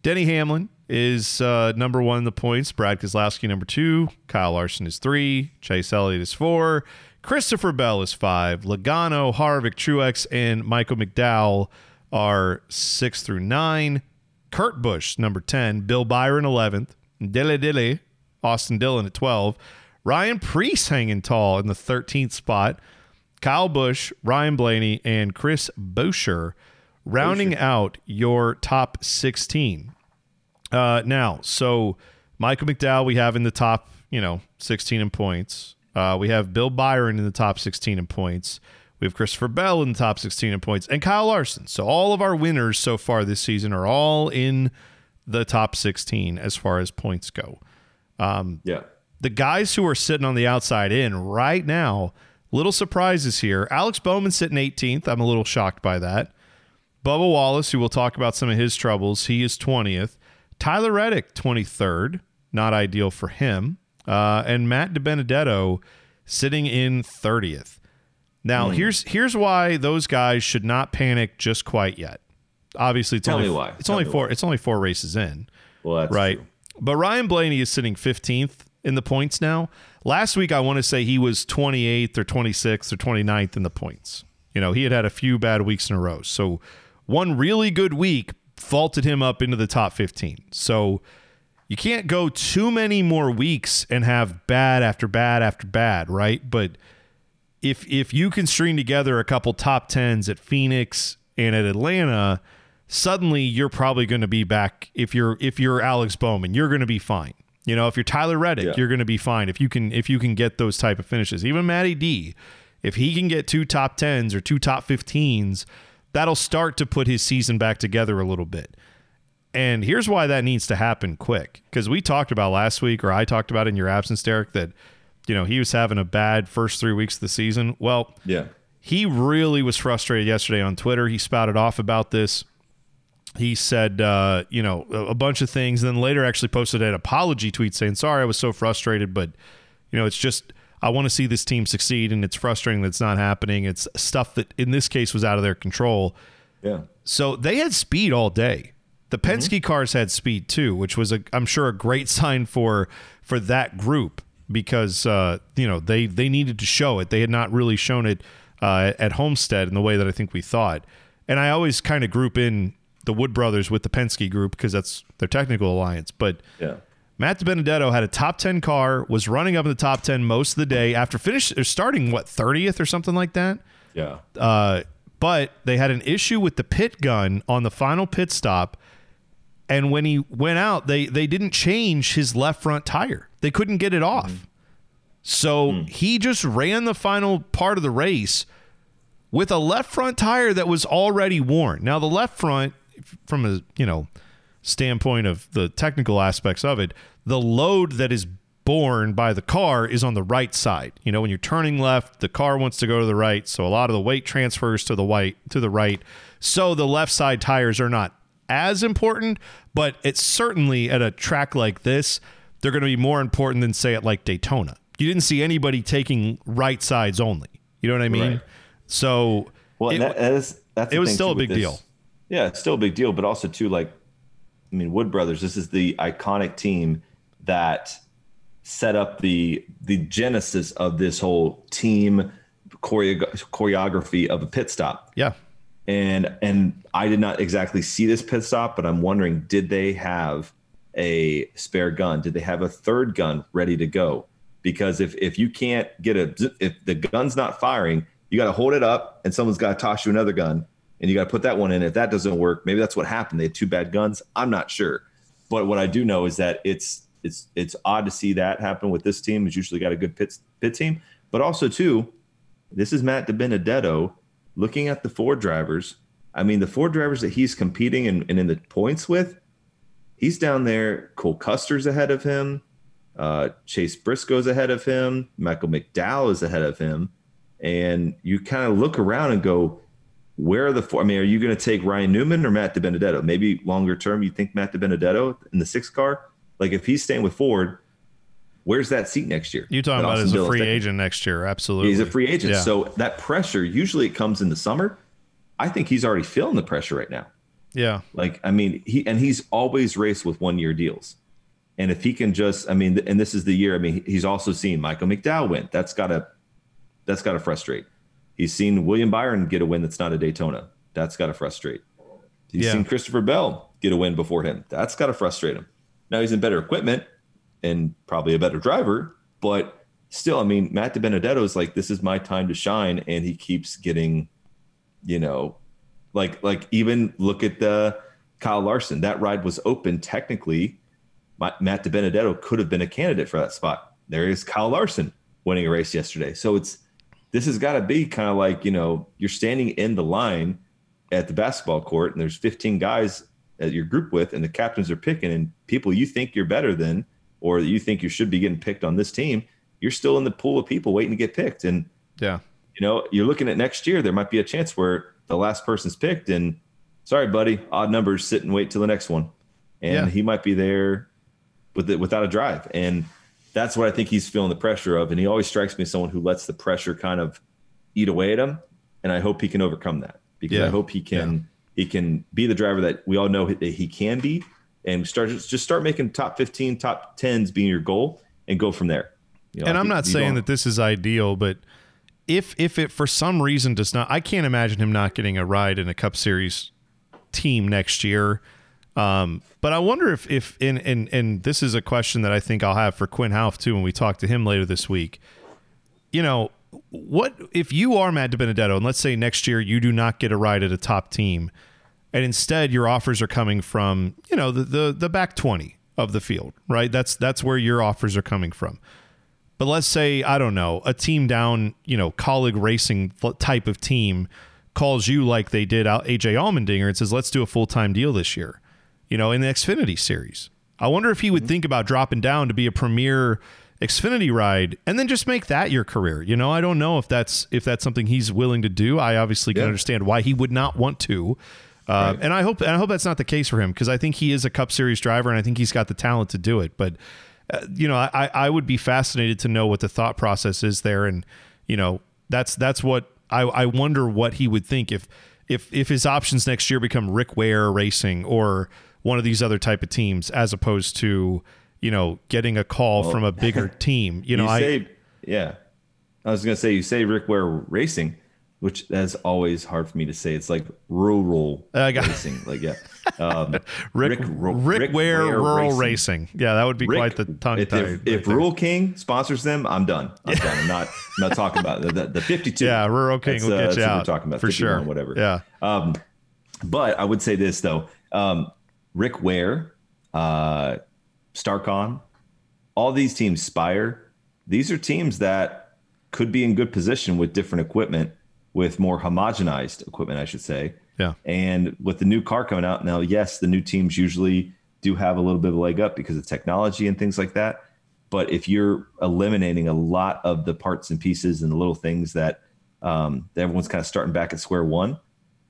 Denny Hamlin is uh, number one in the points. Brad Keselowski number two. Kyle Larson is three. Chase Elliott is four. Christopher Bell is five. Logano, Harvick, Truex, and Michael McDowell are six through nine. Kurt Busch, number 10. Bill Byron, 11th. Dille Dille, Austin Dillon at 12. Ryan Preece hanging tall in the 13th spot. Kyle Busch, Ryan Blaney, and Chris Buescher rounding out your top 16. Uh, now, so Michael McDowell, we have in the top, you know, 16 in points. Uh, we have Bill Byron in the top 16 in points. We have Christopher Bell in the top 16 in points and Kyle Larson. So all of our winners so far this season are all in the top 16 as far as points go. yeah. The guys who are sitting on the outside in right now, little surprises here. Alex Bowman sitting 18th. I'm a little shocked by that. Bubba Wallace, who we'll talk about some of his troubles, he is 20th. Tyler Reddick, 23rd. Not ideal for him. Uh, and Matt DiBenedetto sitting in 30th. Now, here's here's why those guys should not panic just quite yet. Obviously, it's Tell only me why. it's Tell only four why. it's only four races in Well, that's right? true. But Ryan Blaney is sitting 15th in the points now. Last week, I want to say he was 28th or 26th or 29th in the points. You know, he had had a few bad weeks in a row. So one really good week vaulted him up into the top 15. So you can't go too many more weeks and have bad after bad after bad, right? But if if you can string together a couple top tens at Phoenix and at Atlanta, suddenly you're probably going to be back. If you're if you're Alex Bowman, you're going to be fine. You know, if you're Tyler Reddick, Yeah. you're going to be fine. If you can if you can get those type of finishes, even Matty D, if he can get two top tens or two top 15s, that'll start to put his season back together a little bit. And here's why that needs to happen quick. Because we talked about last week, or I talked about in your absence, Derek, that you know he was having a bad first three weeks of the season. Well, Yeah. he really was frustrated yesterday on Twitter. He spouted off about this. He said, uh, you know, a, a bunch of things. And then later actually posted an apology tweet saying, sorry, I was so frustrated, but, you know, it's just, I want to see this team succeed and it's frustrating that it's not happening. It's stuff that in this case was out of their control. Yeah. So they had speed all day. The Penske cars had speed too, which was a, I'm sure a great <laughs> sign for for that group because uh, you know they they needed to show it. They had not really shown it uh, at Homestead in the way that I think we thought. And I always kind of group in the Wood brothers with the Penske group because that's their technical alliance. But Yeah. Matt Benedetto had a top 10 car, was running up in the top 10 most of the day after finish or starting what 30th or something like that. Yeah. Uh, but they had an issue with the pit gun on the final pit stop. And when he went out, they they didn't change his left front tire. They couldn't get it off. So he just ran the final part of the race with a left front tire that was already worn. Now the left front, from a you know standpoint of the technical aspects of it, the load that is borne by the car is on the right side. You know, when you're turning left, the car wants to go to the right, so a lot of the weight transfers to the white to the right. So the left side tires are not as important, but it's certainly at a track like this, they're going to be more important than say at like Daytona. You didn't see anybody taking right sides only. You know what I mean? Right. So Well, it- that, is that's it was still a big deal. Yeah, it's still a big deal, but also too like, I mean, Wood Brothers. This is the iconic team that set up the the genesis of this whole team choreo- choreography of a pit stop. yeah, and and I did not exactly see this pit stop, but I'm wondering, did they have a spare gun? Did they have a third gun ready to go? Because if if you can't get a if the gun's not firing, you got to hold it up, and someone's got to toss you another gun, and you got to put that one in. If that doesn't work, maybe that's what happened. They had two bad guns. I'm not sure, but what I do know is that it's it's it's odd to see that happen with this team. It's usually got a good pit pit team, but also too, this is Matt DiBenedetto looking at the four drivers. I mean, the four drivers that he's competing and, and in the points with, he's down there. Cole Custer's ahead of him. Uh, Chase Briscoe's ahead of him. Michael McDowell is ahead of him. And you kind of look around and go, where are the four? I mean, are you going to take Ryan Newman or Matt DiBenedetto? Maybe longer term, you think Matt DiBenedetto in the sixth car? Like if he's staying with Ford, where's that seat next year? you talking about as a free agent next year? Absolutely, He's a free agent. Yeah. So that pressure, usually it comes in the summer. I think he's already feeling the pressure right now. yeah, Like, I mean, he and he's always raced with one year deals. And if he can just, I mean, and this is the year, I mean, he's also seen Michael McDowell win. That's gotta that's gotta frustrate. He's seen William Byron get a win that's not a Daytona. That's gotta frustrate. He's Yeah. seen Christopher Bell get a win before him. That's gotta frustrate him. Now he's in better equipment and probably a better driver, but still, I mean, Matt DiBenedetto is like, this is my time to shine, and he keeps getting, you know, like like even look at the Kyle Larson. That ride was open technically. Ma- Matt DiBenedetto could have been a candidate for that spot. There is Kyle Larson winning a race yesterday. So it's this has got to be kind of like you know you're standing in the line at the basketball court and there's 15 guys that you're grouped with and the captains are picking and people you think you're better than or you think you should be getting picked on this team you're still in the pool of people waiting to get picked and yeah, you know, you're looking at next year, there might be a chance where the last person's picked and sorry, buddy, odd numbers, sit and wait till the next one. And Yeah. he might be there with it without a drive. And that's what I think he's feeling the pressure of. And he always strikes me as someone who lets the pressure kind of eat away at him. And I hope he can overcome that because Yeah. I hope he can he can be the driver that we all know that he can be and start just start making top 15, top 10s being your goal and go from there. You know, and I'm not saying that this is ideal, but if if it for some reason does not, I can't imagine him not getting a ride in a Cup Series team next year. Um, but I wonder if if and and and this is a question that I think I'll have for Quinn Houff too when we talk to him later this week. You know, what if you are Matt Benedetto and let's say next year you do not get a ride at a top team, and instead your offers are coming from you know the the, the back twenty of the field, right? That's that's where your offers are coming from. But let's say I don't know a team down, you know, Kaulig racing type of team calls you like they did out AJ Allmendinger and says, "Let's do a full time deal this year," you know, in the Xfinity series. I wonder if he would think about dropping down to be a premier Xfinity ride and then just make that your career. You know, I don't know if that's if that's something he's willing to do. I obviously can understand why he would not want to. Uh, Right. And I hope and I hope that's not the case for him because I think he is a Cup Series driver and I think he's got the talent to do it. But uh, you know, I I would be fascinated to know what the thought process is there, and you know, that's that's what I I wonder what he would think if if if his options next year become Rick Ware Racing or one of these other type of teams as opposed to you know getting a call from a bigger <laughs> team. You know, you I say, yeah. I was gonna say you say Rick Ware Racing, which that's always hard for me to say. It's like rural I got- racing. Like yeah, <laughs> um, Rick Rick, Ro- Ware, Rural Racing. Yeah, that would be Rick- quite the tongue if, if, if Rural King sponsors them, I'm done. I'm done. I'm not I'm not talking about it. the, the 52. yeah, Rural King That's, will uh, get you what out We're talking about for 51, sure. Whatever. Yeah, Um, but I would say this though, um, Rick Ware, uh, Starcom, all these teams, Spire, these are teams that could be in good position with different equipment, with more homogenized equipment, I should say. yeah. And with the new car coming out now, yes, the new teams usually do have a little bit of a leg up because of technology and things like that. But if you're eliminating a lot of the parts and pieces and the little things that, um, that everyone's kind of starting back at square one,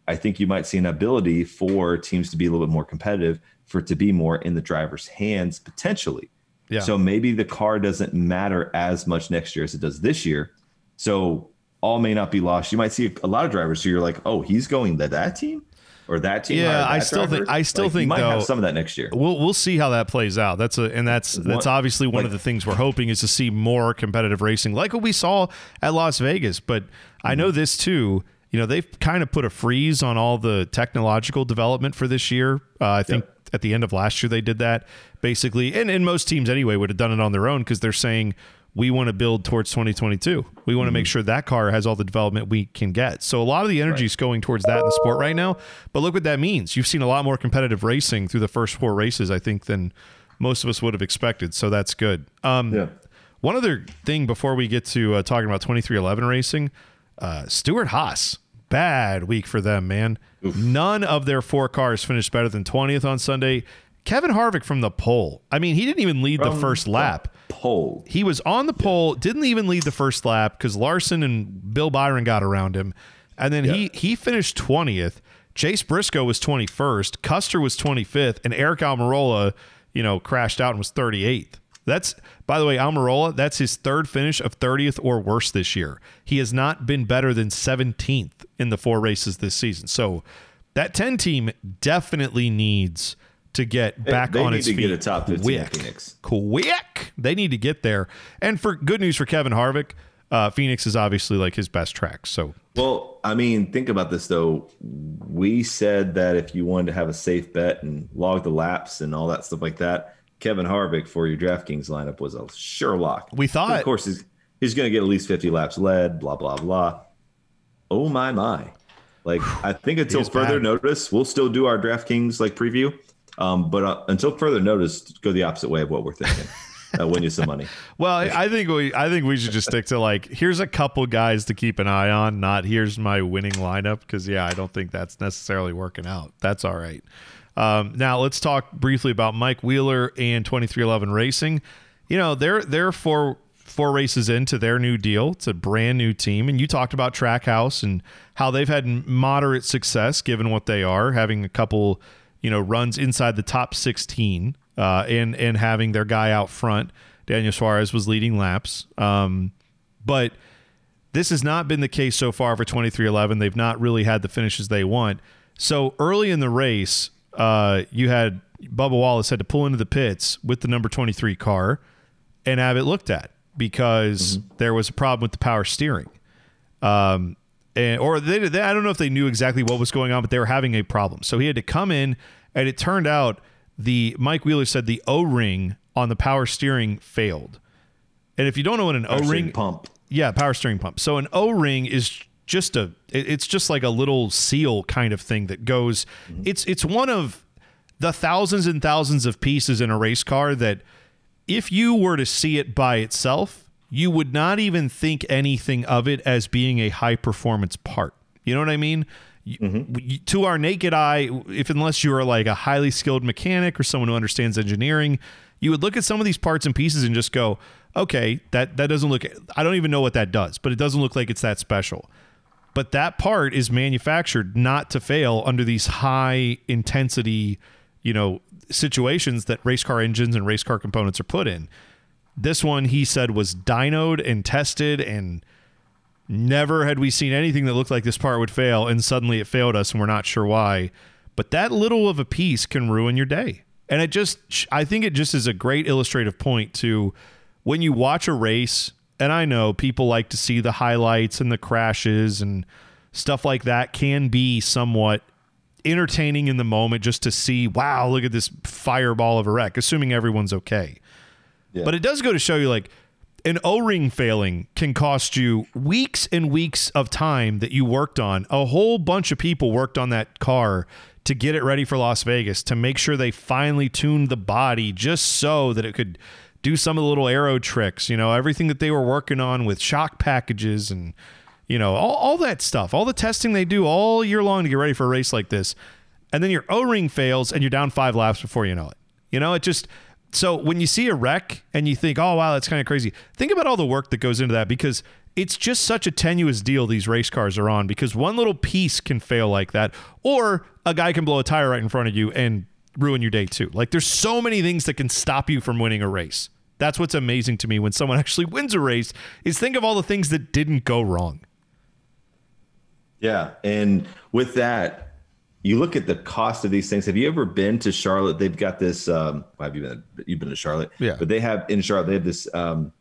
I think you might see an ability for teams to be a little bit more competitive, for it to be more in the driver's hands potentially. Yeah. So maybe the car doesn't matter as much next year as it does this year. So all may not be lost. You might see a lot of drivers who you're like, oh, he's going to that team or that team. Yeah, hired I that still think- I still Like, think, might though- have some of that next year. We'll we'll see how that plays out. That's a and that's that's obviously one like- of the things we're hoping is to see more competitive racing, like what we saw at Las Vegas. But I Mm-hmm. know this too. You know, they've kind of put a freeze on all the technological development for this year. Uh, I think at the end of last year they did that basically, and and most teams anyway would have done it on their own because they're saying we want to build towards 2022. We want to Mm-hmm. make sure that car has all the development we can get. So a lot of the energy is going towards that in the sport right now. But look what that means. You've seen a lot more competitive racing through the first four races, I think, than most of us would have expected. So that's good. Um, Yeah. One other thing before we get to uh, talking about 23XI racing, uh, Stewart-Haas, bad week for them, man. None of their four cars finished better than 20th on Sunday. Kevin Harvick from the pole. I mean, he didn't even lead the From first the lap. Pole. He was on the pole, didn't even lead the first lap because Larson and Bill Byron got around him. And then he he finished 20th. Chase Briscoe was 21st. Custer was 25th. And Aric Almirola, you know, crashed out and was 38th. That's, by the way, Almirola, that's his third finish of 30th or worse this year. He has not been better than 17th in the four races this season. So that 10 team definitely needs to get back they on need its to feet. get a top 15 in quick. Phoenix. Quick. They need to get there. And for good news for Kevin Harvick, uh, Phoenix is obviously like his best track. So Well, I mean, think about this though. We said that if you wanted to have a safe bet and log the laps and all that stuff like that, Kevin Harvick for your DraftKings lineup was a sure lock. We thought- But of course, he's, he's going to get at least 50 laps led, blah, blah, blah. Oh, my, my. Like, I think until further bad. notice, we'll still do our DraftKings like preview. Um, but uh, until further notice, go the opposite way of what we're thinking. <laughs> uh, win you some money. Well, I think we I think we should just stick to like here's a couple guys to keep an eye on, not here's my winning lineup because yeah, I don't think that's necessarily working out. That's all right. Um, now let's talk briefly about Mike Wheeler and 23XI Racing. You know they're they're four four races into their new deal. It's a brand new team, and you talked about Trackhouse and how they've had moderate success given what they are, having a couple you know runs inside the top 16 uh, and and having their guy out front. Daniel Suarez was leading laps, um, but this has not been the case so far for 23XI. They've not really had the finishes they want. So early in the race, uh, you had Bubba Wallace had to pull into the pits with the number 23 car and have it looked at because there was a problem with the power steering. Um, and or they, they, I don't know if they knew exactly what was going on, but they were having a problem. So he had to come in, and it turned out the Mike Wheeler said the O ring on the power steering failed. And if you don't know what an O ring pump. yeah, power steering pump. So an O ring is just a it- it's just like a little seal kind of thing that goes it's it's one of the thousands and thousands of pieces in a race car that if you were to see it by itself, you would not even think anything of it as being a high performance part. You know what I mean? You- mm-hmm. to our naked eye, if unless you are like a highly skilled mechanic or someone who understands engineering, you would look at some of these parts and pieces and just go, "Okay, that that doesn't look. I don't even know what that does, but it doesn't look like it's that special." But that part is manufactured not to fail under these high intensity, you know, situations that race car engines and race car components are put in. This one, he said, was dynoed and tested, and never had we seen anything that looked like this part would fail, and suddenly it failed us, and we're not sure why. But that little of a piece can ruin your day. And it just, I think it just is a great illustrative point to when you watch a race, and I know people like to see the highlights and the crashes and stuff like that can be somewhat entertaining in the moment just to see, wow, look at this fireball of a wreck, assuming everyone's okay. Yeah. But it does go to show you like an O-ring failing can cost you weeks and weeks of time that you worked on. A whole bunch of people worked on that car to get it ready for Las Vegas to make sure they finally tuned the body just so that it could do some of the little aero tricks, you know, everything that they were working on with shock packages and you know, all, all that stuff, all the testing they do all year long to get ready for a race like this. And then your O-ring fails and you're down 5 laps before you know it. You know, it just so when you see a wreck and you think, "Oh wow, that's kind of crazy." Think about all the work that goes into that because it's just such a tenuous deal these race cars are on because one little piece can fail like that or a guy can blow a tire right in front of you and ruin your day too. Like there's so many things that can stop you from winning a race. That's what's amazing to me when someone <laughs> actually wins a race is think of all the things that didn't go wrong. Yeah, and with that, you look at the cost of these things. Have you ever been to Charlotte? They've got this. Um, well, have you been? You've been to Charlotte, Yeah. But they have in Charlotte. They have this. Um,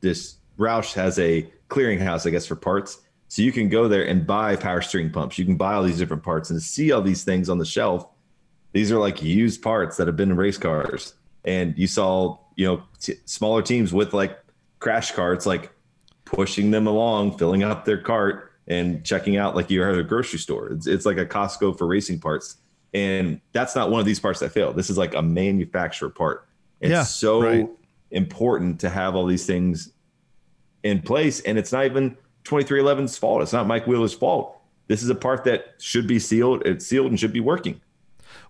this Roush has a clearinghouse, I guess, for parts. So you can go there and buy power steering pumps. You can buy all these different parts and see all these things on the shelf. These are like used parts that have been in race cars, and you saw you know t- smaller teams with like crash carts, like pushing them along, filling up their cart and checking out like you're at a grocery store. It's, it's like a Costco for racing parts. And that's not one of these parts that fail. This is like a manufacturer part. It's Yeah, so right. important to have all these things in place. And it's not even 23XI's fault. It's not Mike Wheeler's fault. This is a part that should be sealed. It's sealed and should be working.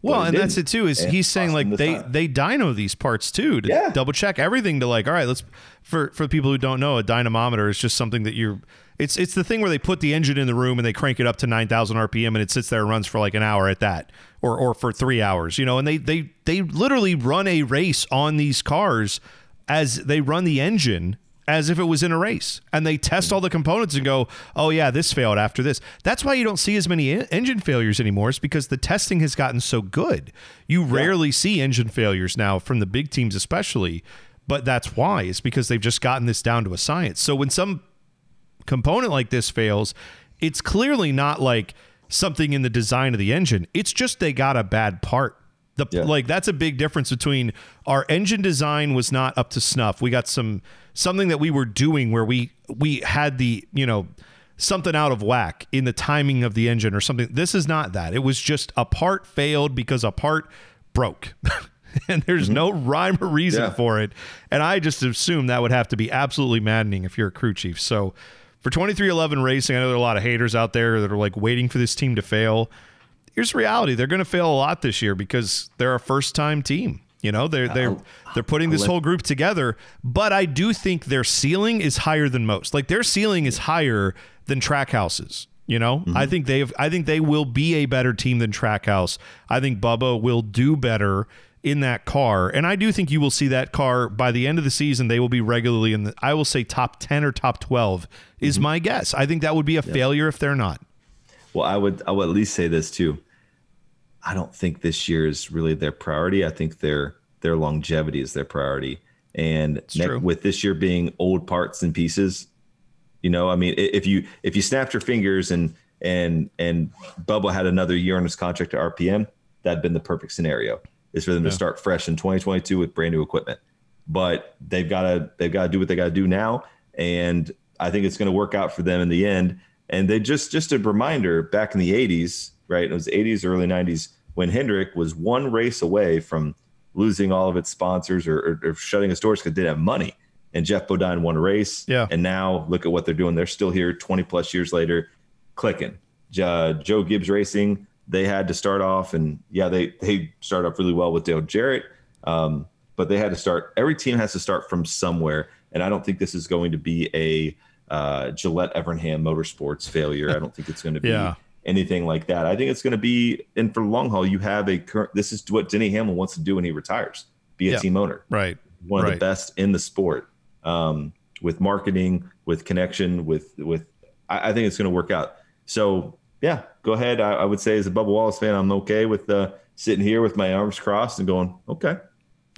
Well, and that's it too. Is And he's saying like they time. they dyno these parts too to Yeah. double check everything to like all right let's for for people who don't know a dynamometer is just something that you're it's it's the thing where they put the engine in the room and they crank it up to 9000 rpm and it sits there and runs for like an hour at that or or for 3 hours you know and they they they literally run a race on these cars as they run the engine as if it was in a race and they test all the components and go oh yeah this failed after this. That's why you don't see as many en- engine failures anymore is because the testing has gotten so good. You rarely see engine failures now from the big teams especially but that's why it's because they've just gotten this down to a science. So when some component like this fails, it's clearly not like something in the design of the engine. It's just they got a bad part. The Yeah. like that's a big difference between our engine design was not up to snuff. We got some something that we were doing where we we had the, you know, something out of whack in the timing of the engine or something. This is not that. It was just a part failed because a part broke. <laughs> and there's mm-hmm. no rhyme or reason Yeah. for it. And I just assume that would have to be absolutely maddening if you're a crew chief. So for 23XI Racing, I know there are a lot of haters out there that are like waiting for this team to fail. Here's the reality: they're going to fail a lot this year because they're a first-time team. You know, they're they're oh, they're putting this whole group together. But I do think their ceiling is higher than most. Like their ceiling is higher than Trackhouse's. You know, mm-hmm. I think they've I think they will be a better team than Trackhouse. I think Bubba will do better in that car. And I do think you will see that car by the end of the season. They will be regularly in the, I will say top 10 or top 12 is mm-hmm. my guess. I think that would be a failure if they're not. Well, I would I would at least say this too. I don't think this year is really their priority. I think their their longevity is their priority. And with this year being old parts and pieces, you know, I mean, if you if you snapped your fingers and and and Bubba had another year on his contract to RPM, that'd been the perfect scenario. Is for them to start fresh in 2022 with brand new equipment. But they've got to they've got to do what they got to do now, and I think it's going to work out for them in the end. And they just just a reminder back in the 80s, right? It was 80s, early 90s when Hendrick was one race away from losing all of its sponsors or, or, or shutting its doors because they didn't have money. And Geoff Bodine won a race. Yeah. And now look at what they're doing. They're still here 20 plus years later, clicking. Jo- Joe Gibbs Racing, they had to start off, and yeah, they they started off really well with Dale Jarrett. Um, but they had to start. Every team has to start from somewhere, and I don't think this is going to be a uh, Gillett Evernham Motorsports failure. I don't think it's going to be <laughs> Yeah. anything like that. I think it's going to be, and for long haul, you have a current. This is what Denny Hamlin wants to do when he retires. Be a Yeah. team owner Right. one of the best in the sport um, with marketing, with connection, with with. I, I think it's going to work out. So yeah, go ahead. I, I would say as a Bubba Wallace fan, I'm okay with uh, sitting here with my arms crossed and going, okay,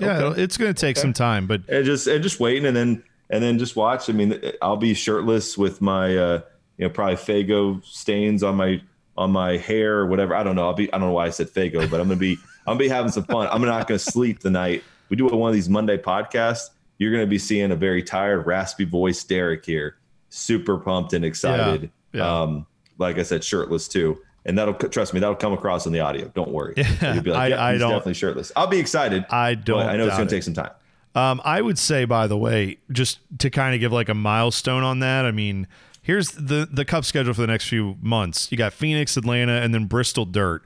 Yeah, Okay. it's going to take some time, but and just and just waiting, and then and then just watch. I mean, I'll be shirtless with my uh, you know probably Faygo stains on my on my hair or whatever. I don't know. I'll be I don't know why I said Faygo, but I'm gonna be <laughs> I'm gonna be having some fun. I'm not gonna sleep the night. We do one of these Monday podcasts. You're gonna be seeing a very tired, raspy voice Derek here, super pumped and excited. Yeah, yeah. Um, like I said, shirtless too. And that'll trust me, that'll come across in the audio. Don't worry. You'll be like, <laughs> I- "Yep, I he's don't- definitely shirtless. I'll be excited. I don't I know it's going to take some time. Um, I would say, by the way, just to kind of give like a milestone on that. I mean, here's the the Cup schedule for the next few months. You got Phoenix, Atlanta, and then Bristol Dirt.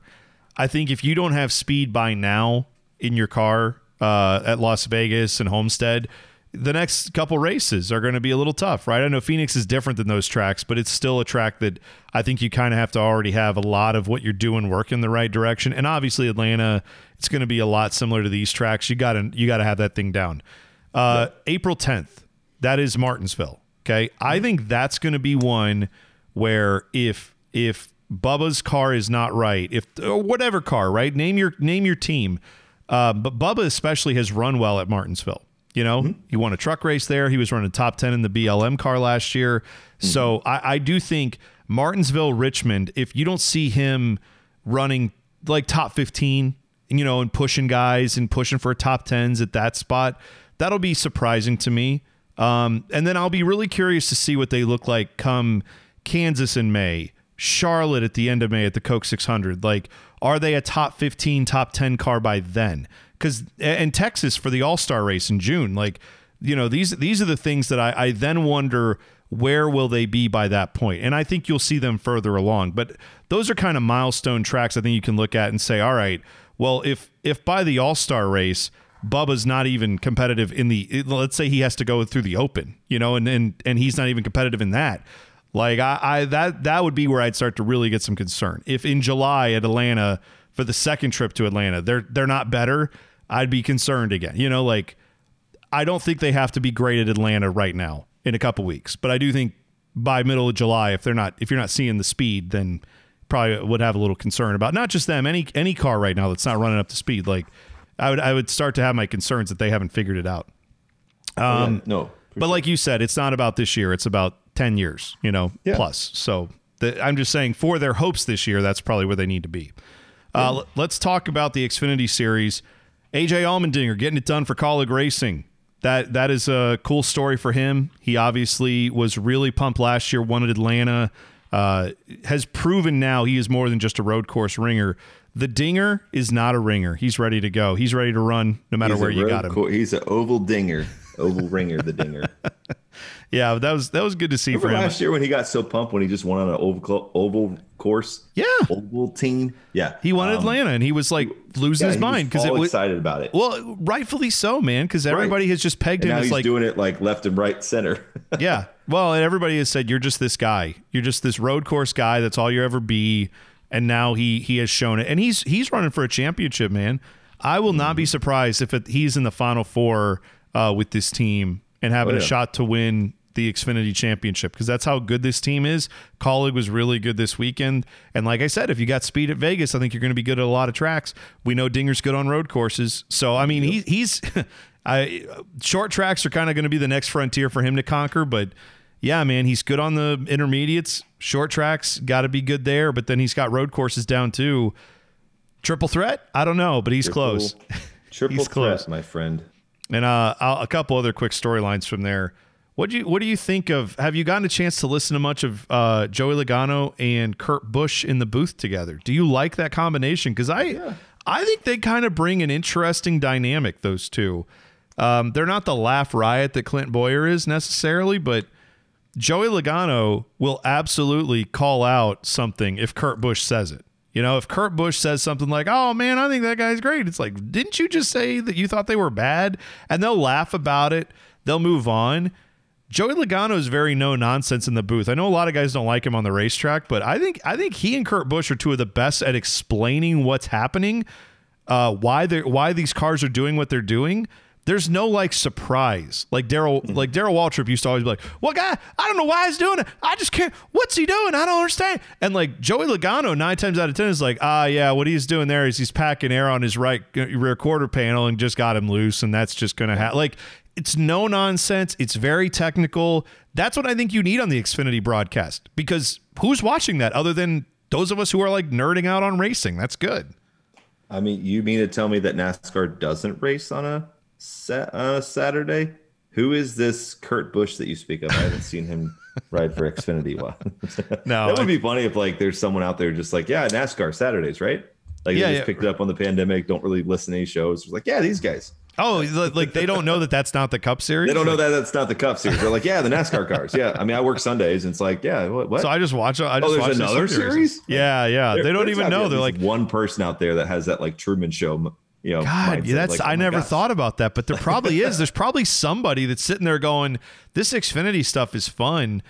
I think if you don't have speed by now in your car uh, at Las Vegas and Homestead, the next couple races are going to be a little tough, right? I know Phoenix is different than those tracks, but it's still a track that I think you kind of have to already have a lot of what you're doing work in the right direction. And obviously Atlanta, it's going to be a lot similar to these tracks. You got to you got to have that thing down. Uh, April 10th, that is Martinsville. Okay, I think that's going to be one where if if Bubba's car is not right, if or whatever car, right? Name your name your team. Uh, but Bubba especially has run well at Martinsville. You know, he won a truck race there. He was running top ten in the BLM car last year. So I, I do think Martinsville, Richmond. If you don't see him running like top fifteen, you know, and pushing guys and pushing for top tens at that spot, that'll be surprising to me. Um, and then I'll be really curious to see what they look like come Kansas in May, Charlotte at the end of May at the Coke 600. Like, are they a top 15, top 10 car by then? Because and Texas for the All Star race in June. Like, you know, these these are the things that I, I then wonder where will they be by that point? And I think you'll see them further along. But those are kind of milestone tracks I think you can look at and say, all right, well, if if by the All Star race Bubba's not even competitive in the let's say he has to go through the open, you know, and and and he's not even competitive in that. Like I, I that that would be where I'd start to really get some concern. If in July at Atlanta for the second trip to Atlanta, they're they're not better, I'd be concerned again. You know, like I don't think they have to be great at Atlanta right now in a couple weeks, but I do think by middle of July, if they're not if you're not seeing the speed, then probably would have a little concern about not just them, any any car right now that's not running up to speed. Like I would I would start to have my concerns that they haven't figured it out. Um, no, But like you said, it's not about this year; it's about ten years, you know, Yeah. plus. So the, I'm just saying, for their hopes this year, that's probably where they need to be. Uh, l- let's talk about the Xfinity Series. AJ Allmendinger getting it done for Kaulig Racing. That that is a cool story for him. He obviously was really pumped last year. Won at Atlanta. Uh, has proven now he is more than just a road course ringer. The Dinger is not a ringer. He's ready to go. He's ready to run no matter he's where you got him. co- he's an oval dinger, oval ringer, the dinger. <laughs> Yeah, that was that was good to see Remember for him. last year when he got so pumped when he just won on an oval oval course? Yeah. oval team. Yeah, He won Um, Atlanta, and he was like losing yeah, his mind because it was excited about it. well, rightfully so, man. Because everybody has just pegged and him now as he's like, doing it like left and right center. <laughs> yeah. Well, and everybody has said you're just this guy. You're just this road course guy. That's all you ever be. And now he he has shown it, and he's he's running for a championship, man. I will not be Mm-hmm. surprised if it, he's in the final four uh, with this team and having Oh, a shot to win the Xfinity Championship because that's how good this team is. Kaulig was really good this weekend, and like I said, if you got speed at Vegas, I think you're going to be good at a lot of tracks. We know Dinger's good on road courses, so I mean he, he's. <laughs> I short tracks are kind of going to be the next frontier for him to conquer, but yeah, man, he's good on the intermediates. Short tracks got to be good there, but then he's got road courses down too. Triple threat? I don't know, but he's close. <laughs> Triple He's threat, close. my friend. And uh, a couple other quick storylines from there. What do you What do you think of? Have you gotten a chance to listen to much of uh, Joey Logano and Kurt Busch in the booth together? Do you like that combination? Because I I think they kind of bring an interesting dynamic. Those two, um, they're not the laugh riot that Clint Bowyer is necessarily, but Joey Logano will absolutely call out something if Kurt Busch says it. You know, if Kurt Busch says something like, "Oh man, I think that guy's great," it's like, "Didn't you just say that you thought they were bad?" And they'll laugh about it. They'll move on. Joey Logano is very no nonsense in the booth. I know a lot of guys don't like him on the racetrack, but I think I think he and Kurt Busch are two of the best at explaining what's happening, uh, why they why these cars are doing what they're doing. There's no like surprise. Like Daryl, Mm-hmm. like Darrell Waltrip used to always be like, "Well, guy, I don't know why he's doing it. I just can't. What's he doing? I don't understand." And like Joey Logano, nine times out of ten is like, "Ah, yeah, what he's doing there is he's packing air on his right uh, rear quarter panel and just got him loose, and that's just gonna happen." Like it's no nonsense. It's very technical. That's what I think you need on the Xfinity broadcast because who's watching that other than those of us who are like nerding out on racing? That's good. I mean, you mean to tell me that NASCAR doesn't race on a sa- uh, Saturday? Who is this Kurt Busch that you speak of? I haven't seen him <laughs> ride for Xfinity. Well, <laughs> No, that would be funny if like there's someone out there just like, yeah, NASCAR Saturdays, right? Like Yeah, they just yeah. picked it up on the pandemic, don't really listen to any shows. It's like, yeah, these guys. Oh, like they don't know that that's not the Cup Series. They don't know that that's not the Cup Series. They're like, yeah, the NASCAR cars. Yeah, I mean, I work Sundays, and it's like, yeah, what? what? So I just watch. I oh, just there's watch the another series? races. Yeah, yeah. There- they don't even know. They're like, one person out there that has that like Truman Show. You know, God, mindset. that's. Like, oh I my never gosh. thought about that, but there probably <laughs> is. There's probably somebody that's sitting there going, "This Xfinity stuff is fun."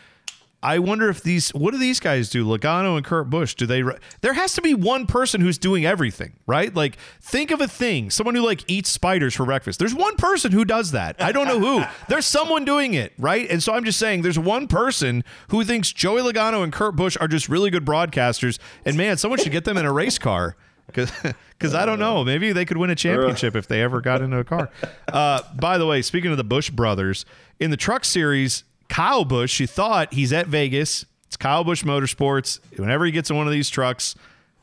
I wonder if these. What do these guys do? Logano and Kurt Busch. Do they? There has to be one person who's doing everything, right? Like, think of a thing. Someone who like eats spiders for breakfast. There's one person who does that. I don't know who. <laughs> There's someone doing it, right? And so I'm just saying, there's one person who thinks Joey Logano and Kurt Busch are just really good broadcasters. And man, someone should get them in a race car. Because <laughs> I don't know. Maybe they could win a championship if they ever got into a car. <laughs> Uh, by the way, speaking of the Busch brothers, in the truck series, Kyle Busch, you thought he's at Vegas. It's Kyle Busch Motorsports. Whenever he gets in one of these trucks,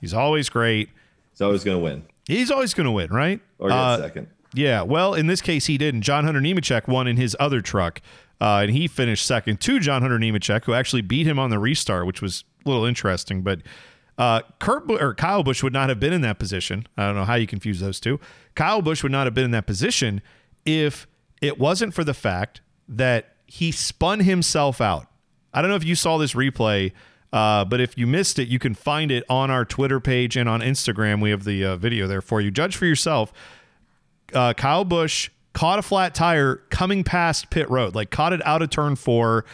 he's always great. He's always going to win He's always going to win, right? or get Uh, second. yeah, well, in this case, he didn't. John Hunter Nemechek won in his other truck, uh, and he finished second to John Hunter Nemechek, who actually beat him on the restart, which was a little interesting. But uh, Kurt or Kyle Busch would not have been in that position. I don't know how you confuse those two. Kyle Busch would not have been in that position if it wasn't for the fact that he spun himself out. I don't know if you saw this replay. Uh, but if you missed it, you can find it on our Twitter page and on Instagram. We have the uh, video there for you. Judge for yourself uh, Kyle Busch caught a flat tire coming past pit road, like caught it out of turn four,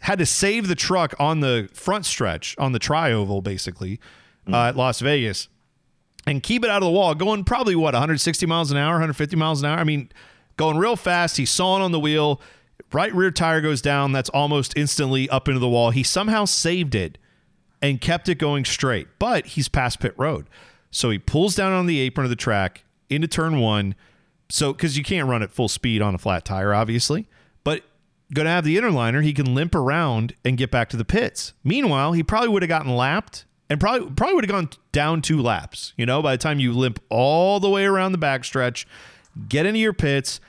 had to save the truck on the front stretch on the tri oval, basically, uh, at Las Vegas, and keep it out of the wall, going probably what 160 miles an hour, 150 miles an hour. I mean, going real fast. He's sawing on the wheel. Right rear tire goes down. That's almost instantly up into the wall. He somehow saved it and kept it going straight. But he's past pit road. So he pulls down on the apron of the track into turn one. So, because you can't run at full speed on a flat tire, obviously, but going to have the inner liner, he can limp around and get back to the pits. Meanwhile, he probably would have gotten lapped and probably probably would have gone down two laps. You know, by the time you limp all the way around the backstretch, get into your pits,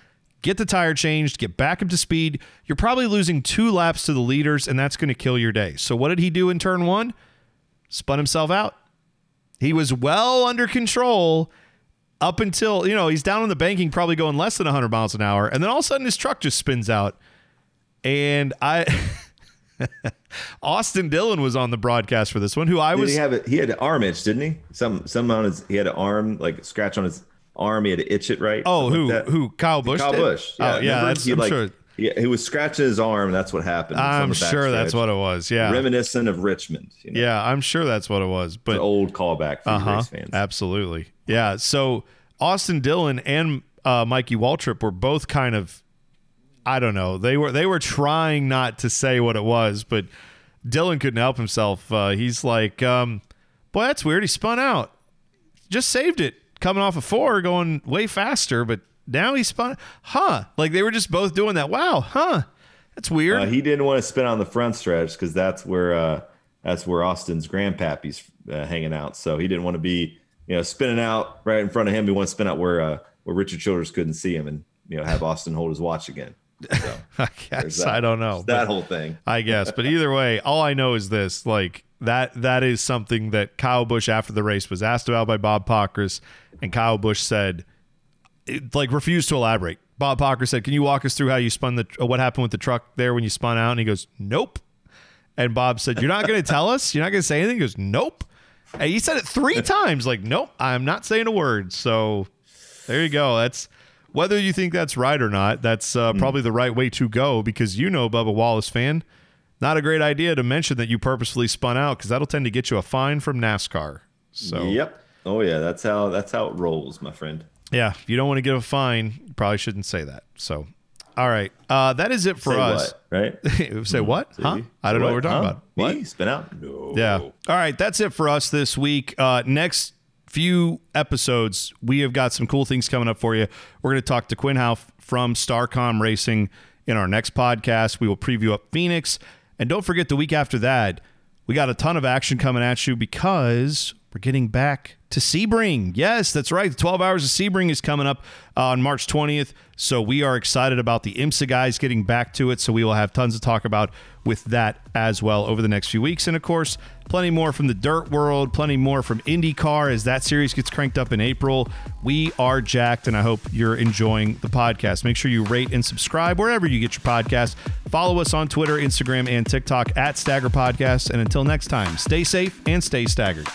get the tire changed, get back up to speed, you're probably losing two laps to the leaders, and that's going to kill your day. So, what did he do in turn one? Spun himself out. He was well under control up until, you know, he's down on the banking, probably going less than 100 miles an hour. And then all of a sudden his truck just spins out. And I, <laughs> Austin Dillon was on the broadcast for this one, who I Did was. he have it? He had an arm itch, didn't he? Some some on his he had an arm like scratch on his arm. He had to itch it right. oh, who, like who, Kyle Busch? Kyle did? Busch. oh, yeah, that's, he, I'm like, sure. Yeah, he was scratching his arm. That's what happened. I'm sure that's what it was. Yeah. Reminiscent of Richmond. You know? Yeah, I'm sure that's what it was. But An old callback for Uh-huh. race fans. Absolutely. Yeah. So Austin Dillon and uh, Mikey Waltrip were both kind of, I don't know, they were they were trying not to say what it was, but Dillon couldn't help himself. Uh, he's like, um, boy, that's weird. He spun out, just saved it, coming off a four, going way faster, but now he spun. Huh? Like they were just both doing that. Wow. Huh? That's weird. Uh, he didn't want to spin on the front stretch because that's where uh, that's where Austin's grandpappy's uh, hanging out. So he didn't want to be you know spinning out right in front of him. He wanted to spin out where uh, where Richard Childress couldn't see him and you know have Austin hold his watch again. So <laughs> I guess. I don't know. that whole thing. I guess. But either way, all I know is this: like that that is something that Kyle Busch after the race was asked about by Bob Pockrass, and Kyle Busch said, it, like, refused to elaborate. Bob Pockrass said, "Can you walk us through how you spun the what happened with the truck there when you spun out?" And he goes, "Nope." And Bob said, "You're not going to tell us? You're not going to say anything?" He goes, "Nope." And he said it three times, like, "Nope, I'm not saying a word." So there you go. That's whether you think that's right or not, that's uh, Hmm. probably the right way to go because you know, Bubba Wallace fan, not a great idea to mention that you purposefully spun out because that'll tend to get you a fine from NASCAR. So Yep. Oh yeah, that's how that's how it rolls, my friend. yeah, if you don't want to get a fine, you probably shouldn't say that. So, all right, uh, that is it for Say us. what, right? <laughs> say what? Huh? See? I don't know what we're talking Huh? about. What? Me? Spin out? No. Yeah. All right, that's it for us this week. Uh, next few episodes, we have got some cool things coming up for you. We're going to talk to Quinn Houff from Starcom Racing in our next podcast. We will preview up Phoenix. And don't forget, the week after that, we got a ton of action coming at you because we're getting back to Sebring. Yes, that's right. The 12 Hours of Sebring is coming up uh, on March 20th. So we are excited about the IMSA guys getting back to it. So we will have tons to talk about with that as well over the next few weeks. And of course, plenty more from the dirt world, plenty more from IndyCar as that series gets cranked up in April. We are jacked, and I hope you're enjoying the podcast. Make sure you rate and subscribe wherever you get your podcast. Follow us on Twitter, Instagram, and TikTok at Stagger Podcast. And until next time, stay safe and stay staggered.